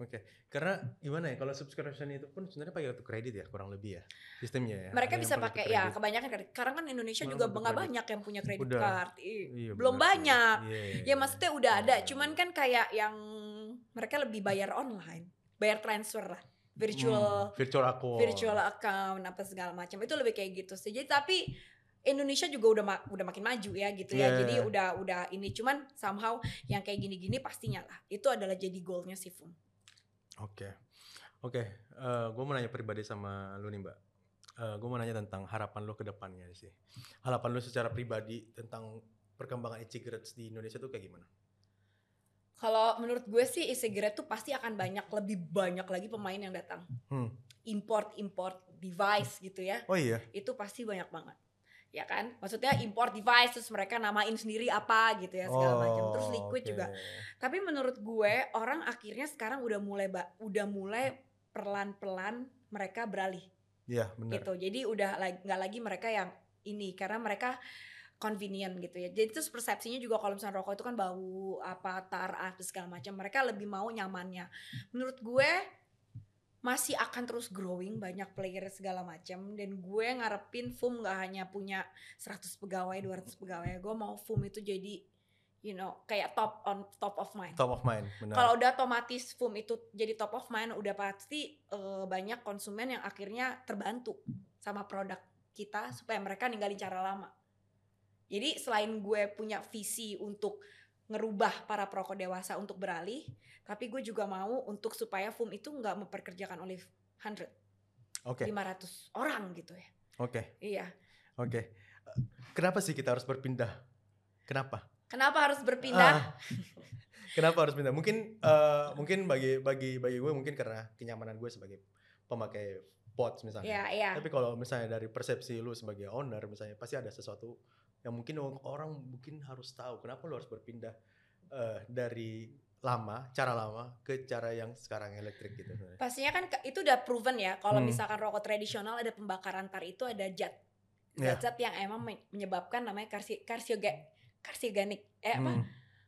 Oke, karena gimana ya kalau subscription itu pun sebenarnya pakai kartu kredit ya kurang lebih ya sistemnya ya. Mereka Ada bisa pakai ya kebanyakan kredit. Sekarang kan Indonesia Malah juga nggak banyak yang punya kredit Udah. card. Iya, belum benar sih. banyak. Iya, iya, Ya iya. maksudnya udah ada, cuman kan kayak yang mereka lebih bayar online, bayar transfer lah, virtual Hmm, virtual account. virtual account apa segala macam itu lebih kayak gitu sih. Jadi tapi Indonesia juga udah ma- udah makin maju ya gitu ya. Yeah. Jadi udah udah ini cuman somehow yang kayak gini-gini pastinya lah. Itu adalah jadi goalnya si Fum. Oke, oke. gue mau nanya pribadi sama lu nih mbak. gue mau nanya tentang harapan lu ke depannya sih. Harapan lu secara pribadi tentang perkembangan e-cigarettes di Indonesia tuh kayak gimana? Kalau menurut gue sih e-cigarette tuh pasti akan banyak lebih banyak lagi pemain yang datang. Hmm. Import import device gitu ya. Oh iya. Itu pasti banyak banget. Ya kan? Maksudnya import device terus mereka namain sendiri apa gitu ya segala macam. Terus liquid oke. juga. Tapi menurut gue orang akhirnya sekarang udah mulai ba- udah mulai pelan-pelan mereka beralih Iya benar. gitu. Jadi udah nggak lagi mereka yang ini karena mereka convenient gitu ya. Jadi terus persepsinya juga kalau misalnya rokok itu kan bau apa tar apa segala macam. Mereka lebih mau nyamannya. Menurut gue masih akan terus growing banyak player segala macam dan gue ngarepin FUM nggak hanya punya 100 pegawai 200 pegawai gue mau FUM itu jadi you know kayak top on top of mind Top of mind, benar. kalau udah otomatis FUM itu jadi top of mind, udah pasti eh, banyak konsumen yang akhirnya terbantu sama produk kita supaya mereka ninggalin cara lama. Jadi selain gue punya visi untuk ngerubah para perokok dewasa untuk beralih, tapi gue juga mau untuk supaya FUM itu nggak memperkerjakan oleh 100, Oke, 500 orang gitu ya. oke, Iya. oke. Eh, Kenapa sih kita harus berpindah? Kenapa? Kenapa harus berpindah? Ah, *laughs* Kenapa harus pindah? Mungkin eh, mungkin bagi bagi bagi gue mungkin karena kenyamanan gue sebagai pemakai pods misalnya. Iya, iya. Tapi kalau misalnya dari persepsi lu sebagai owner misalnya pasti ada sesuatu yang mungkin orang mungkin harus tahu kenapa lu harus berpindah eh, dari lama, cara lama ke cara yang sekarang elektrik gitu. Pastinya kan itu udah proven ya kalau Hmm. misalkan rokok tradisional ada pembakaran tar itu ada zat zat-zat yang emang men- menyebabkan namanya karsi karsiogen karsiogenik eh apa Hmm,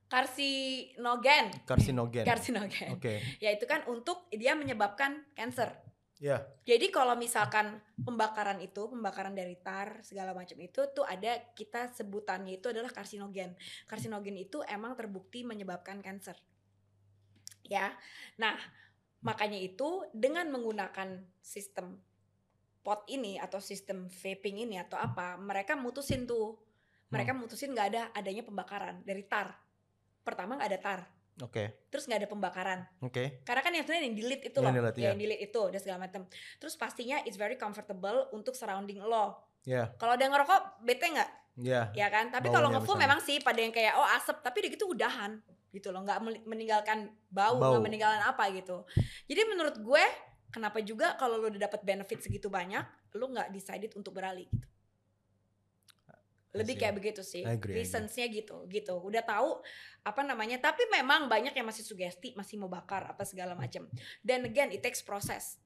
karsinogen karsinogen. *laughs* karsinogen Oke. ya itu kan untuk dia menyebabkan cancer Ya. jadi kalau misalkan pembakaran itu pembakaran dari tar segala macam itu tuh ada kita sebutannya itu adalah karsinogen. Karsinogen itu emang terbukti menyebabkan cancer ya. Nah makanya itu dengan menggunakan sistem pot ini atau sistem vaping ini atau apa mereka mutusin tuh. Mereka mutusin nggak ada adanya pembakaran dari tar. Pertama nggak ada tar Oke. terus nggak ada pembakaran Oke. karena kan yang sebenarnya yang delete itu Yang loh delete, ya, iya. yang delete itu dan segala macam terus pastinya it's very comfortable untuk surrounding lo Ya. kalau ada ngerokok bete nggak Ya. ya kan tapi kalau ngefull memang sih pada yang kayak oh asap tapi udah gitu udahan gitu loh nggak meninggalkan bau Bau. nggak meninggalkan apa gitu jadi menurut gue kenapa juga kalau lo udah dapat benefit segitu banyak lo nggak decided untuk beralih gitu lebih see. kayak begitu sih agree, agree. reasonsnya gitu gitu udah tahu apa namanya tapi memang banyak yang masih sugesti masih mau bakar apa segala macam dan again it takes process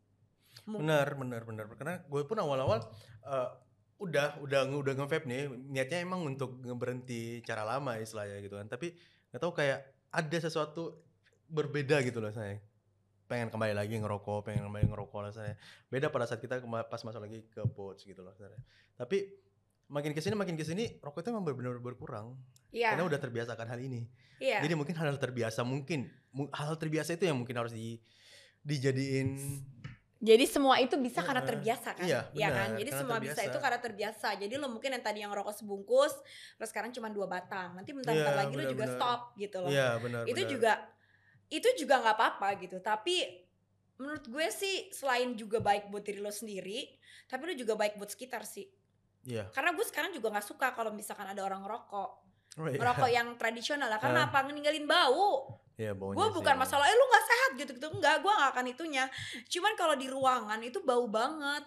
Mu- Benar, benar, benar. Karena gue pun awal-awal eh, udah udah udah nge-vape nih, niatnya emang untuk berhenti cara lama istilahnya gitu kan. Tapi nggak tahu kayak ada sesuatu berbeda gitu loh saya. Pengen kembali lagi ngerokok, pengen kembali ngerokok lah saya. Beda pada saat kita pas masuk lagi ke pods gitu loh sebenarnya. Tapi makin ke sini makin ke sini rokok itu emang benar-benar berkurang iya karena udah terbiasa akan hal ini. iya Jadi mungkin hal terbiasa mungkin mu- hal terbiasa itu yang mungkin harus di dijadiin Jadi semua itu bisa karena terbiasa kan? Iya, benar, kan? Jadi semua bisa terbiasa. itu karena terbiasa. Jadi lo mungkin yang tadi yang rokok sebungkus, terus sekarang cuma dua batang. Nanti bentar-bentar Iya, lagi lo juga benar-benar. stop gitu loh. Iya benar. itu benar. juga itu juga nggak apa-apa gitu. Tapi menurut gue sih selain juga baik buat diri lo sendiri, tapi lo juga baik buat sekitar sih. Iya. Karena gue sekarang juga nggak suka kalau misalkan ada orang ngerokok, Oh, iya. ngerokok yang tradisional lah. Karena Hah? apa? Ninggalin bau. Iya, baunya gue bukan masalah eh lu nggak sehat gitu gitu enggak gue nggak akan itunya cuman kalau di ruangan itu bau banget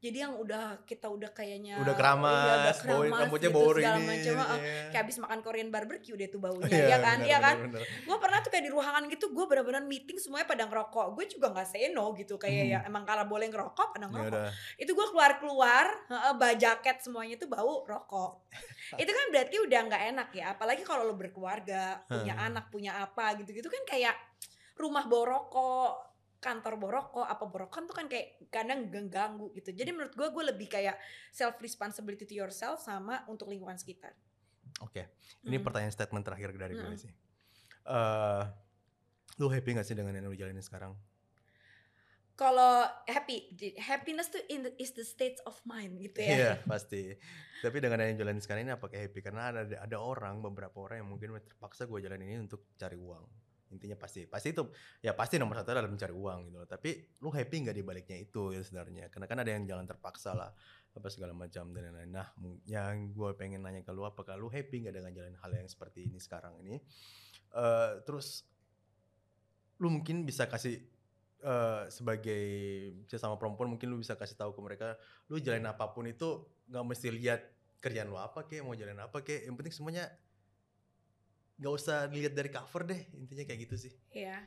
jadi yang udah kita udah kayaknya udah keramas, udah bau keramas rambutnya gitu, bau segala ini. macam, heeh. iya. kayak abis makan Korean barbecue deh tuh baunya *laughs* Iya, ya kan iya kan benar, benar. gue pernah tuh kayak di ruangan gitu gue benar-benar meeting semuanya pada ngerokok gue juga nggak say no gitu kayak Hmm. ya emang kalau boleh ngerokok pada Ya ngerokok udah. itu gue keluar keluar baju jaket semuanya tuh bau rokok *laughs* itu kan berarti udah nggak enak ya apalagi kalau lo berkeluarga punya Hmm. anak punya apa gitu gitu kan kayak rumah boroko kantor boroko apa borokan tuh kan kayak kadang ganggu gitu jadi menurut gue gue lebih kayak self responsibility to yourself sama untuk lingkungan sekitar Oke, ini Hmm. pertanyaan statement terakhir dari gue Hmm. sih. Eh, lu happy gak sih dengan yang lu jalanin sekarang? kalau happy happiness tuh in the- is the state of mind gitu ya Iya *laughs* pasti. Tapi dengan yang jalanin sekarang ini apakah happy? Karena ada ada orang beberapa orang yang mungkin terpaksa gue jalan ini untuk cari uang. Intinya pasti, pasti itu ya pasti nomor satu adalah mencari uang gitu loh. Tapi lu happy nggak di baliknya itu ya sebenarnya? Karena kan ada yang jalan terpaksa lah apa segala macam dan lain-lain. Nah, yang gue pengen nanya ke lu apakah lu happy nggak dengan jalan hal yang seperti ini sekarang ini? Eh terus lu mungkin bisa kasih eh sebagai sesama perempuan mungkin lu bisa kasih tahu ke mereka lu jalanin apa pun itu nggak mesti lihat kerjaan lu apa kek mau jalan apa kek yang penting semuanya nggak usah dilihat dari cover deh intinya kayak gitu sih Iya.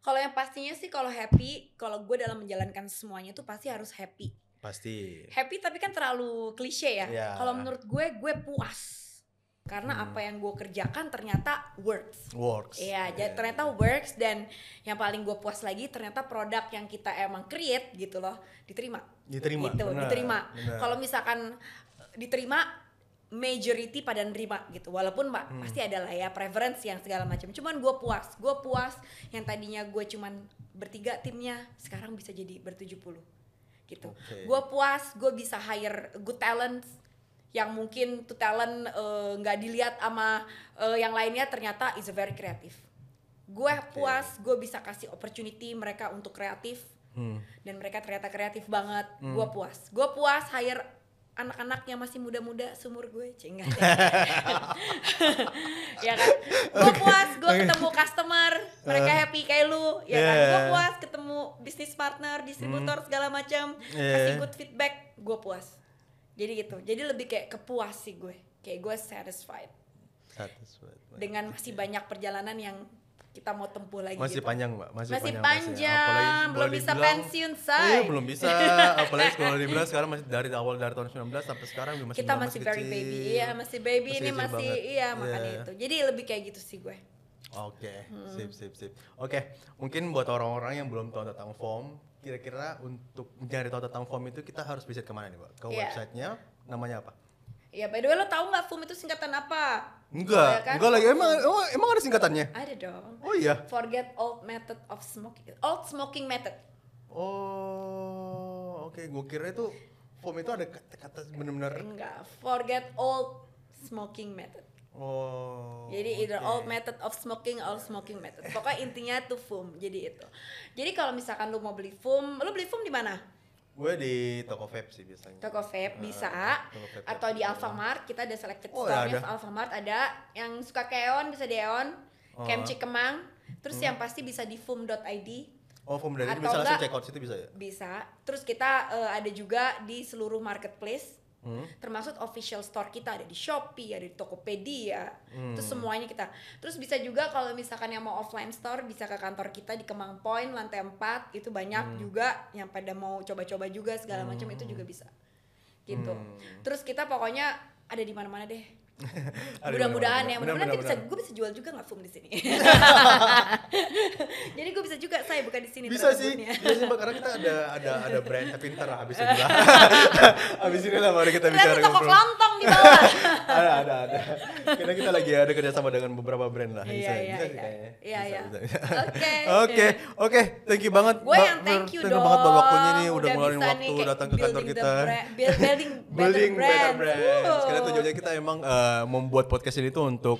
Kalau yang pastinya sih kalau happy, kalau gue dalam menjalankan semuanya tuh pasti harus happy. pasti Happy tapi kan terlalu klise ya. Iya. Kalau menurut gue, gue puas. Karena Hmm. apa yang gue kerjakan ternyata works. works Iya, Yeah. ternyata works dan yang paling gue puas lagi ternyata produk yang kita emang create gitu loh diterima. diterima Gitu, benar, diterima. Kalau misalkan diterima majority pada nerima gitu walaupun mbak Hmm. pasti ada lah ya preference yang segala macam cuman gue puas gue puas yang tadinya gue cuman bertiga timnya sekarang bisa jadi bertujuh puluh gitu Oke. gue puas gue bisa hire good talent yang mungkin tuh talent eh, nggak dilihat sama eh, yang lainnya ternyata is a very kreatif gue puas gue bisa kasih opportunity mereka untuk kreatif Hmm. dan mereka ternyata kreatif banget Hmm. gue puas gue puas hire anak-anak yang masih muda-muda seumur gue cengat *laughs* *laughs* ya kan? *laughs* Gue puas gue ketemu customer mereka happy kayak lu ya kan? Gue Uh. Yeah. puas ketemu bisnis partner distributor segala macam Yeah. kasih good feedback gue puas. Jadi gitu. Jadi lebih kayak kepuas sih gue. Kayak gue satisfied. Satisfied. dengan masih banyak perjalanan yang kita mau tempuh lagi masih gitu. panjang mbak masih, masih panjang, panjang. Apalagi belum bisa dibilang- pensiun Iya say belum bisa apalagi kalau *laughs* dibilang sekarang masih dari awal dari tahun 19 sampai sekarang masih kita bilang masih very kecil. baby iya masih baby Masih ini masih banget. iya makanya Iya. itu jadi lebih kayak gitu sih gue Oke, Hmm. sip, sip, sip. Oke, mungkin buat orang-orang yang belum tahu tentang form, kira-kira untuk mencari tahu tentang form itu kita harus visit ke mana nih, Mbak? Ke Iya. websitenya, namanya apa? Ya by the way lo tau nggak FUM itu singkatan apa Enggak, Ya kan? enggak lagi. Emang, emang, emang ada singkatannya? ada dong Oh iya. forget old method of smoking old smoking method Oh, oke. Gue kira itu form itu ada kata-kata benar-benar. enggak forget old smoking method Oh. Jadi either oke. old method of smoking or smoking method. Pokoknya intinya tuh FUM. Jadi itu. Jadi kalau misalkan lu mau beli FUM, lu beli FUM di mana? Gue di toko vape sih biasanya. Toko vape Ah, bisa toko vape. atau di Alfamart kita ada selected Oh, store-nya ada. Alfamart ada yang suka keon bisa di Eon, Oh. Kem Cikemang, terus yang pasti bisa di fum.id Oh, Atau bisa langsung check out situ bisa ya? bisa. Terus kita eh, ada juga di seluruh marketplace Hmm. termasuk official store kita ada di Shopee, ada di Tokopedia, Hmm. terus semuanya kita. Terus bisa juga kalau misalkan yang mau offline store bisa ke kantor kita di Kemang Point lantai 4 itu banyak Hmm. juga yang pada mau coba-coba juga segala macam itu juga bisa. Gitu. Hmm. Terus kita pokoknya ada di mana-mana deh. Mudah-mudahan ya, mudah-mudahan nanti bisa gue bisa jual juga nggak FUM di sini. *laughs* Jadi gue bisa juga saya bukan di sini Bisa sih, bisa sih Mbak, karena kita ada ada ada brand tapi ntar lah habis ini lah. *laughs* habis ini lah baru kita bicara toko kelontong di bawah. *laughs* ada ada ada. Karena kita lagi ada kerjasama dengan beberapa brand lah. Iya, bisa, iya, bisa sih iya. kayaknya. Iya, Bisa, iya. bisa, bisa. Oke. Oke, oke, thank you banget. Gue yang thank you dong. banget buat waktunya nih udah, ngeluarin bisa waktu datang ke kantor kita. brand- build- building better Building better. Wow. Karena tujuannya kita emang eh, membuat podcast ini tuh untuk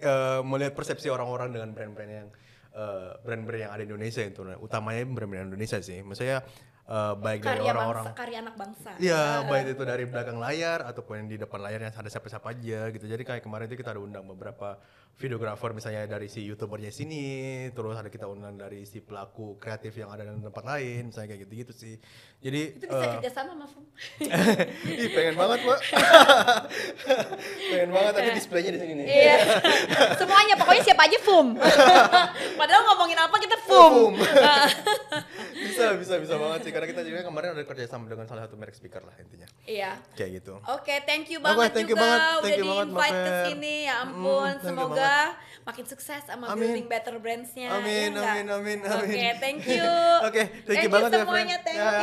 eh, melihat persepsi orang-orang dengan brand-brand yang eh, brand-brand yang ada di Indonesia itu. Nah, utamanya brand-brand Indonesia sih. Maksudnya eh, baik dari karya orang-orang bangsa, karya anak bangsa. Iya, Ah. baik itu dari belakang layar ataupun yang di depan layar yang ada siapa-siapa aja gitu. Jadi kayak kemarin itu kita ada undang beberapa videografer misalnya dari si youtubernya sini, terus ada kita undang dari si pelaku kreatif yang ada di tempat lain, misalnya kayak gitu-gitu sih. Jadi Itu bisa eh, kerjasama sama FUM. *laughs* ih pengen banget pak, *laughs* pengen banget tapi displaynya di sini nih. Iya. Semuanya pokoknya siapa aja FUM. *laughs* Padahal ngomongin apa kita FUM. Bisa bisa bisa bisa banget sih karena kita juga kemarin ada kerja sama dengan salah satu merek speaker lah intinya Iya. kayak gitu Oke, thank you banget thank you juga banget, thank udah you banget, di-invite Mbak ke sini. Ya Mm, ampun, thank you semoga makin sukses sama Amin. building better brands-nya. Amin, ya amin, amin, amin. Oke, thank *laughs* you. Oke, thank you banget ya, semuanya, thank Ya. you.